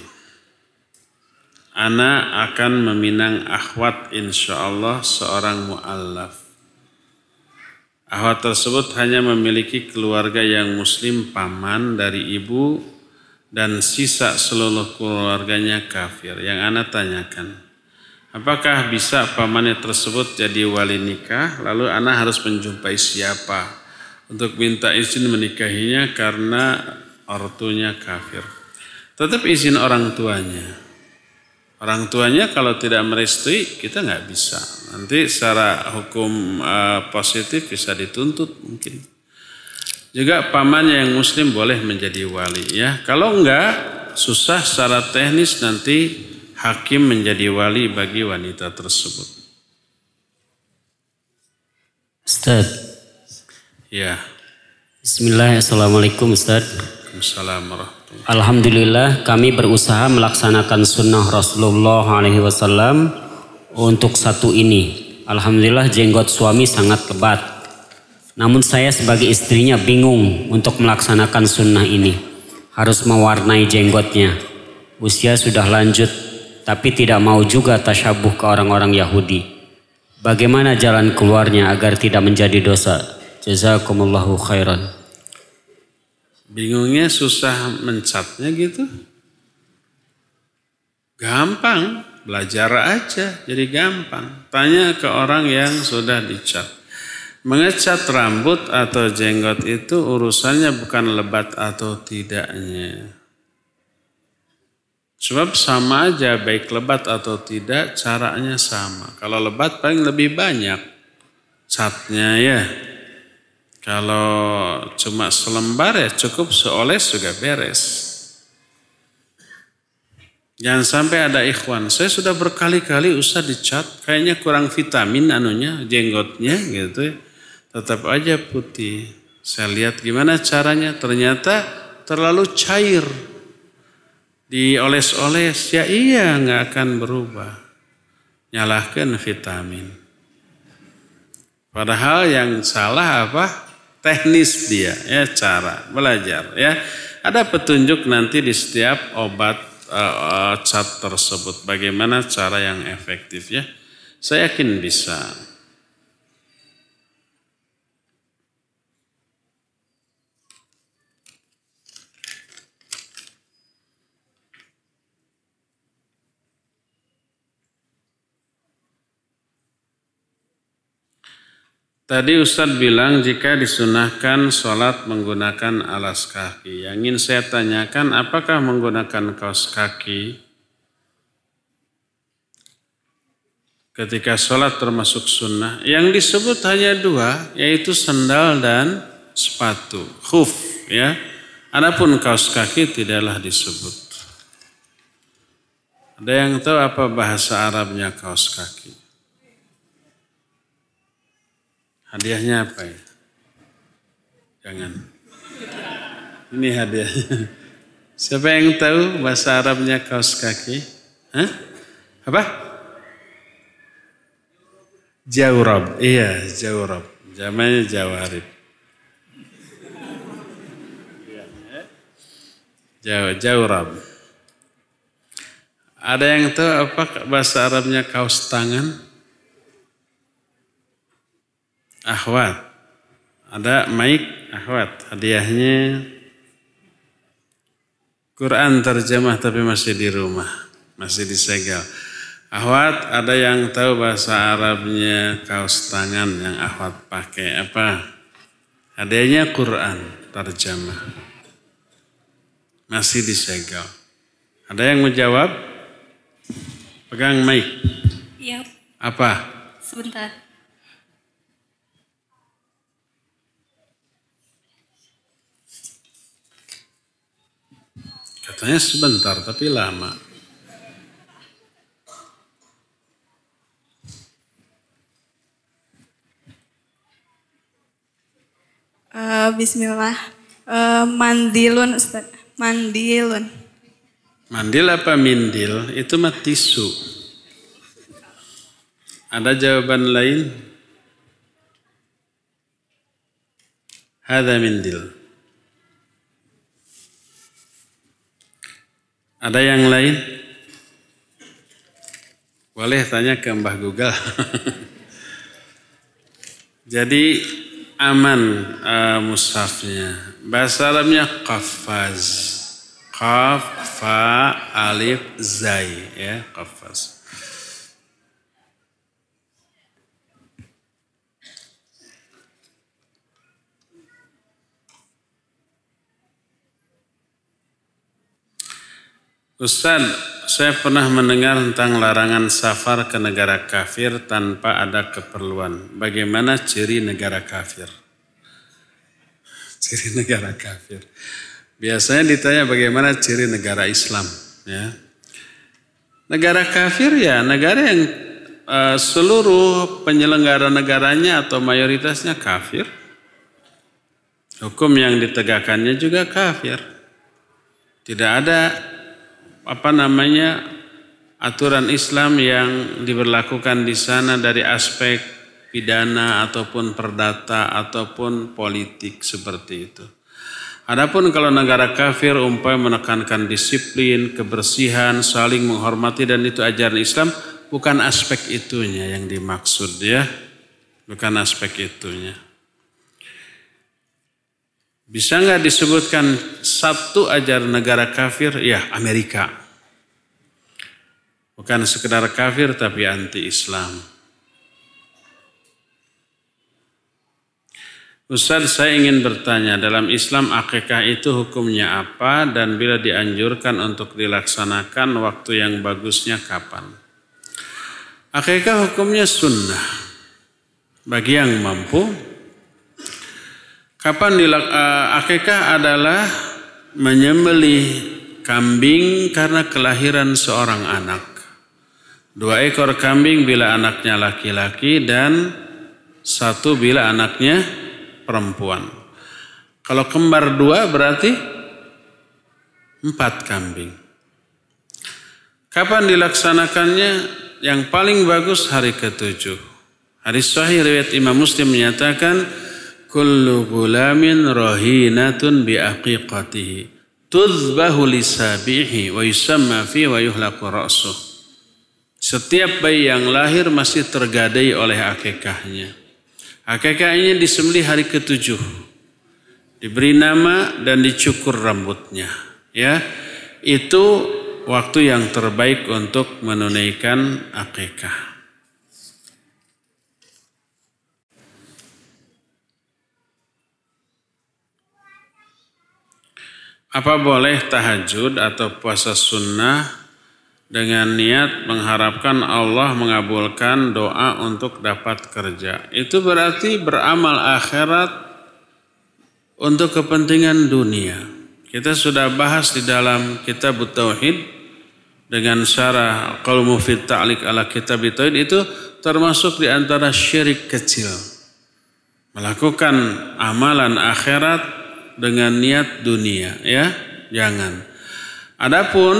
Ana akan meminang akhwat insya Allah seorang mu'allaf. Akhwat tersebut hanya memiliki keluarga yang muslim paman dari ibu dan sisa seluruh keluarganya kafir. Yang Ana tanyakan, apakah bisa pamannya tersebut jadi wali nikah? Lalu Ana harus menjumpai siapa untuk minta izin menikahinya karena ortunya kafir. Tetap izin orang tuanya. Orang tuanya kalau tidak merestui kita nggak bisa. Nanti secara hukum uh, positif bisa dituntut mungkin. Juga pamannya yang muslim boleh menjadi wali ya. Kalau enggak susah secara teknis nanti hakim menjadi wali bagi wanita tersebut. Ustaz. Ya. Bismillah, Assalamualaikum Ustaz. Alhamdulillah kami berusaha melaksanakan sunnah Rasulullah SAW untuk satu ini. Alhamdulillah jenggot suami sangat lebat. Namun saya sebagai istrinya bingung untuk melaksanakan sunnah ini. Harus mewarnai jenggotnya. Usia sudah lanjut tapi tidak mau juga tasyabuh ke orang-orang Yahudi. Bagaimana jalan keluarnya agar tidak menjadi dosa? Jazakumullahu khairan. Bingungnya susah mencatnya gitu. Gampang, belajar aja jadi gampang. Tanya ke orang yang sudah dicat. Mengecat rambut atau jenggot itu urusannya bukan lebat atau tidaknya. Sebab sama aja baik lebat atau tidak caranya sama. Kalau lebat paling lebih banyak catnya ya. Kalau cuma selembar ya cukup seoles juga beres. Jangan sampai ada ikhwan. Saya sudah berkali-kali usah dicat. Kayaknya kurang vitamin anunya, jenggotnya gitu ya. Tetap aja putih. Saya lihat gimana caranya. Ternyata terlalu cair. dioles-oles ya iya nggak akan berubah. Nyalahkan vitamin. Padahal yang salah apa? Teknis dia ya cara belajar ya. Ada petunjuk nanti di setiap obat uh, cat tersebut bagaimana cara yang efektif ya. Saya yakin bisa. Tadi Ustadz bilang jika disunahkan sholat menggunakan alas kaki. Yang ingin saya tanyakan apakah menggunakan kaos kaki ketika sholat termasuk sunnah. Yang disebut hanya dua yaitu sandal dan sepatu. Khuf ya. Adapun kaos kaki tidaklah disebut. Ada yang tahu apa bahasa Arabnya kaos kaki? Hadiahnya apa ya? Jangan. Ini hadiahnya. Siapa yang tahu bahasa Arabnya kaos kaki? Hah? Apa? Jawrab. Iya, jawrab. Jamanya jawarib. Jawa, jawrab. Ada yang tahu apa bahasa Arabnya kaos tangan? Ahwat. Ada mic Ahwat. Hadiahnya Quran terjemah tapi masih di rumah. Masih disegel. Ahwat ada yang tahu bahasa Arabnya kaos tangan yang Ahwat pakai apa? Hadiahnya Quran terjemah. Masih disegel. Ada yang menjawab? Pegang mic. Iya. Apa? Sebentar. Katanya sebentar tapi lama. Uh, Bismillah. Uh, mandilun Ustaz. Mandilun. Mandil apa mindil? Itu mah tisu. Ada jawaban lain? Hada mindil. Ada yang lain? Boleh tanya ke Mbah Google. Jadi aman uh, mushafnya. Bahasa Arabnya qafaz. Qaf, fa, alif, zai. Ya, qafaz. Ustaz, saya pernah mendengar tentang larangan safar ke negara kafir tanpa ada keperluan. Bagaimana ciri negara kafir? Ciri negara kafir. Biasanya ditanya bagaimana ciri negara Islam. Ya. Negara kafir ya negara yang uh, seluruh penyelenggara negaranya atau mayoritasnya kafir. Hukum yang ditegakkannya juga kafir. Tidak ada apa namanya aturan Islam yang diberlakukan di sana dari aspek pidana ataupun perdata ataupun politik seperti itu. Adapun kalau negara kafir umpamanya menekankan disiplin, kebersihan, saling menghormati dan itu ajaran Islam, bukan aspek itunya yang dimaksud ya. Bukan aspek itunya. Bisa nggak disebutkan satu ajar negara kafir? Ya, Amerika. Bukan sekedar kafir tapi anti-Islam. Ustaz saya ingin bertanya dalam Islam akikah itu hukumnya apa dan bila dianjurkan untuk dilaksanakan waktu yang bagusnya kapan? Akikah hukumnya sunnah. Bagi yang mampu Kapan dilak, uh, akikah adalah menyembelih kambing karena kelahiran seorang anak. Dua ekor kambing bila anaknya laki-laki dan satu bila anaknya perempuan. Kalau kembar dua berarti empat kambing. Kapan dilaksanakannya? Yang paling bagus hari ketujuh. Hadis sahih riwayat Imam Muslim menyatakan kullu gulamin rahinatun bi aqiqatihi tudbahu lisabihi wa yusamma fi wa yuhlaqu ra'suh. Setiap bayi yang lahir masih tergadai oleh akikahnya. Akikahnya disembelih hari ketujuh. Diberi nama dan dicukur rambutnya. Ya, itu waktu yang terbaik untuk menunaikan akikah. Apa boleh tahajud atau puasa sunnah dengan niat mengharapkan Allah mengabulkan doa untuk dapat kerja? Itu berarti beramal akhirat untuk kepentingan dunia. Kita sudah bahas di dalam kitab Tauhid dengan syarah kalau mufid ta'liq ala kitab Tauhid itu termasuk di antara syirik kecil. Melakukan amalan akhirat dengan niat dunia ya? Jangan. Adapun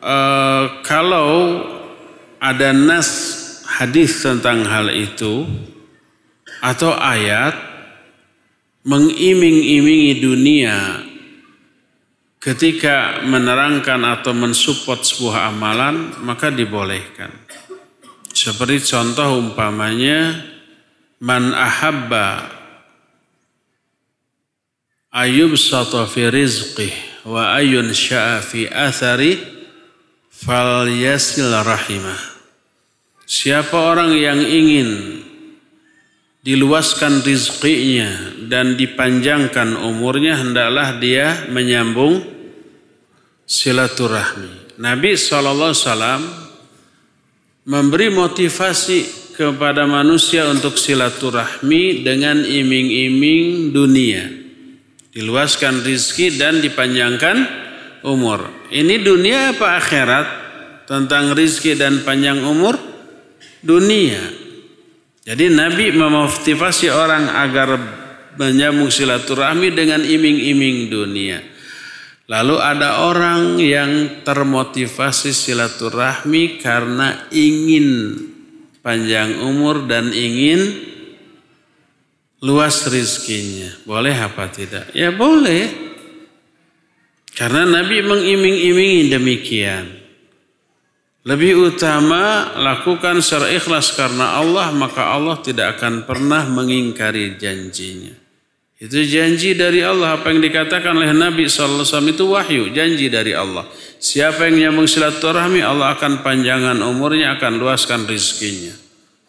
e, kalau ada nas hadis tentang hal itu atau ayat mengiming-imingi dunia ketika menerangkan atau mensupport sebuah amalan maka dibolehkan. Seperti contoh umpamanya man ahabba ayub sata fi rizqih wa ayun sya'a fi athari fal yasil rahimah. Siapa orang yang ingin diluaskan rizkinya dan dipanjangkan umurnya hendaklah dia menyambung silaturahmi. Nabi SAW memberi motivasi kepada manusia untuk silaturahmi dengan iming-iming dunia diluaskan rizki dan dipanjangkan umur. Ini dunia apa akhirat? Tentang rizki dan panjang umur? Dunia. Jadi Nabi memotivasi orang agar menyambung silaturahmi dengan iming-iming dunia. Lalu ada orang yang termotivasi silaturahmi karena ingin panjang umur dan ingin luas rizkinya. Boleh apa tidak? Ya boleh. Karena Nabi mengiming-imingi demikian. Lebih utama lakukan secara ikhlas karena Allah maka Allah tidak akan pernah mengingkari janjinya. Itu janji dari Allah apa yang dikatakan oleh Nabi SAW itu wahyu janji dari Allah. Siapa yang nyambung silaturahmi Allah akan panjangan umurnya akan luaskan rizkinya.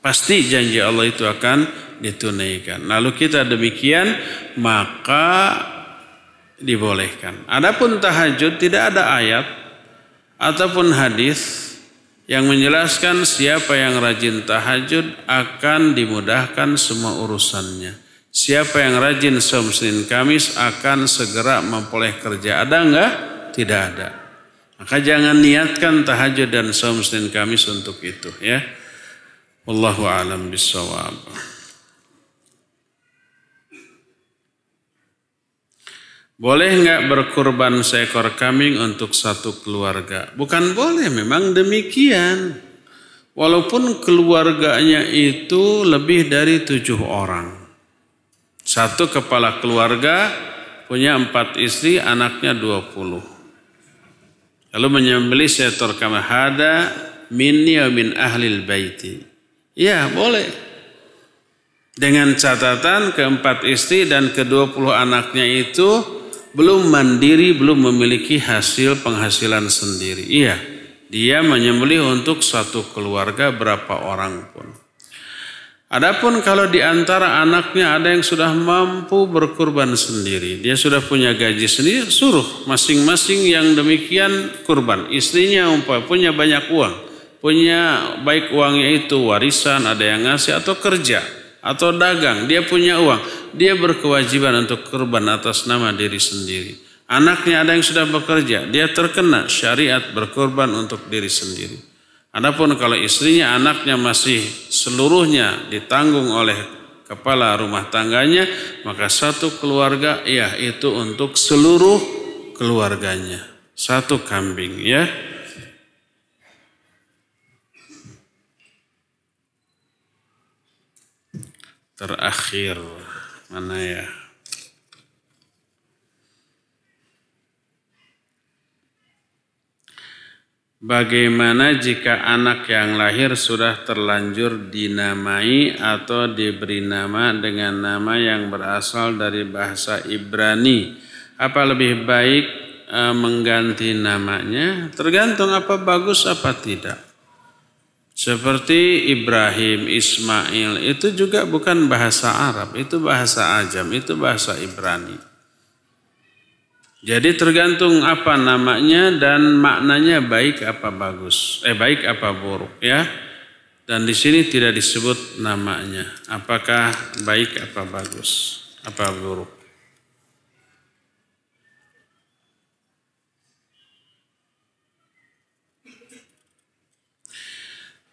Pasti janji Allah itu akan ditunaikan. Lalu kita demikian maka dibolehkan. Adapun tahajud tidak ada ayat ataupun hadis yang menjelaskan siapa yang rajin tahajud akan dimudahkan semua urusannya. Siapa yang rajin Senin Kamis akan segera memperoleh kerja. Ada enggak? Tidak ada. Maka jangan niatkan tahajud dan Senin Kamis untuk itu ya. Wallahu alam bisawab. Boleh nggak berkurban seekor kambing untuk satu keluarga? Bukan boleh, memang demikian. Walaupun keluarganya itu lebih dari tujuh orang. Satu kepala keluarga punya empat istri, anaknya dua puluh. Lalu menyembeli seekor kambing hada min ahlil baiti. Ya boleh. Dengan catatan keempat istri dan kedua puluh anaknya itu belum mandiri, belum memiliki hasil penghasilan sendiri. Iya, dia menyembelih untuk satu keluarga berapa orang pun. Adapun kalau di antara anaknya ada yang sudah mampu berkurban sendiri, dia sudah punya gaji sendiri, suruh masing-masing yang demikian kurban. Istrinya umpah punya banyak uang, punya baik uangnya itu warisan, ada yang ngasih atau kerja atau dagang, dia punya uang, dia berkewajiban untuk kurban atas nama diri sendiri. Anaknya ada yang sudah bekerja, dia terkena syariat berkorban untuk diri sendiri. Adapun kalau istrinya, anaknya masih seluruhnya ditanggung oleh kepala rumah tangganya, maka satu keluarga, ya itu untuk seluruh keluarganya. Satu kambing ya. Terakhir. Mana ya? Bagaimana jika anak yang lahir sudah terlanjur dinamai atau diberi nama dengan nama yang berasal dari bahasa Ibrani? Apa lebih baik e, mengganti namanya? Tergantung apa bagus apa tidak. Seperti Ibrahim, Ismail, itu juga bukan bahasa Arab, itu bahasa Ajam, itu bahasa Ibrani. Jadi tergantung apa namanya dan maknanya baik apa bagus, eh baik apa buruk ya. Dan di sini tidak disebut namanya, apakah baik apa bagus, apa buruk.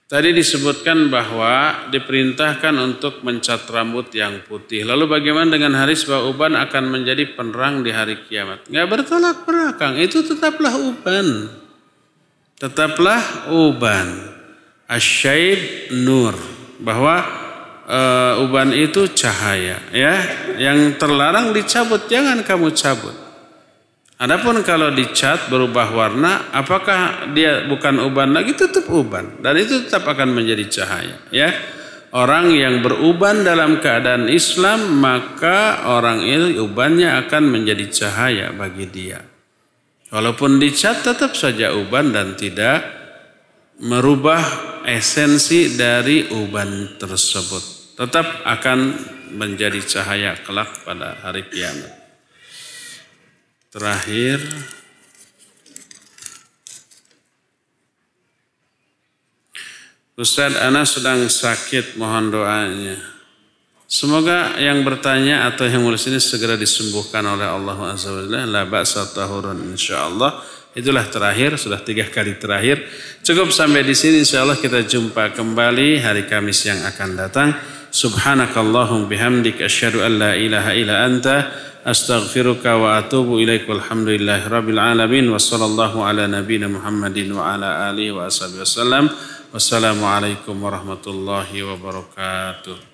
Tadi disebutkan bahwa diperintahkan untuk mencat rambut yang putih. Lalu bagaimana dengan Haris bahwa Uban akan menjadi penerang di hari kiamat? Nggak bertolak belakang, itu tetaplah Uban. Tetaplah Uban. Asyaib nur. Bahwa uh, Uban itu cahaya. ya Yang terlarang dicabut, jangan kamu cabut. Adapun kalau dicat berubah warna, apakah dia bukan uban lagi? Tetap uban dan itu tetap akan menjadi cahaya. Ya, orang yang beruban dalam keadaan Islam maka orang itu ubannya akan menjadi cahaya bagi dia. Walaupun dicat tetap saja uban dan tidak merubah esensi dari uban tersebut. Tetap akan menjadi cahaya kelak pada hari kiamat. Terakhir Ustadz Ana sedang sakit mohon doanya. Semoga yang bertanya atau yang menulis ini segera disembuhkan oleh Allah Azza wa insyaallah. Itulah terakhir, sudah tiga kali terakhir. Cukup sampai di sini insyaallah kita jumpa kembali hari Kamis yang akan datang. Subhanakallahum bihamdik asyhadu an la ilaha illa anta astaghfiruka wa atubu ilaik. Walhamdulillahi rabbil alamin. Wa sallallahu ala nabiyina Muhammadin wa ala alihi wa ashabihi wasallam wassalamu alaikum warahmatullahi wabarakatuh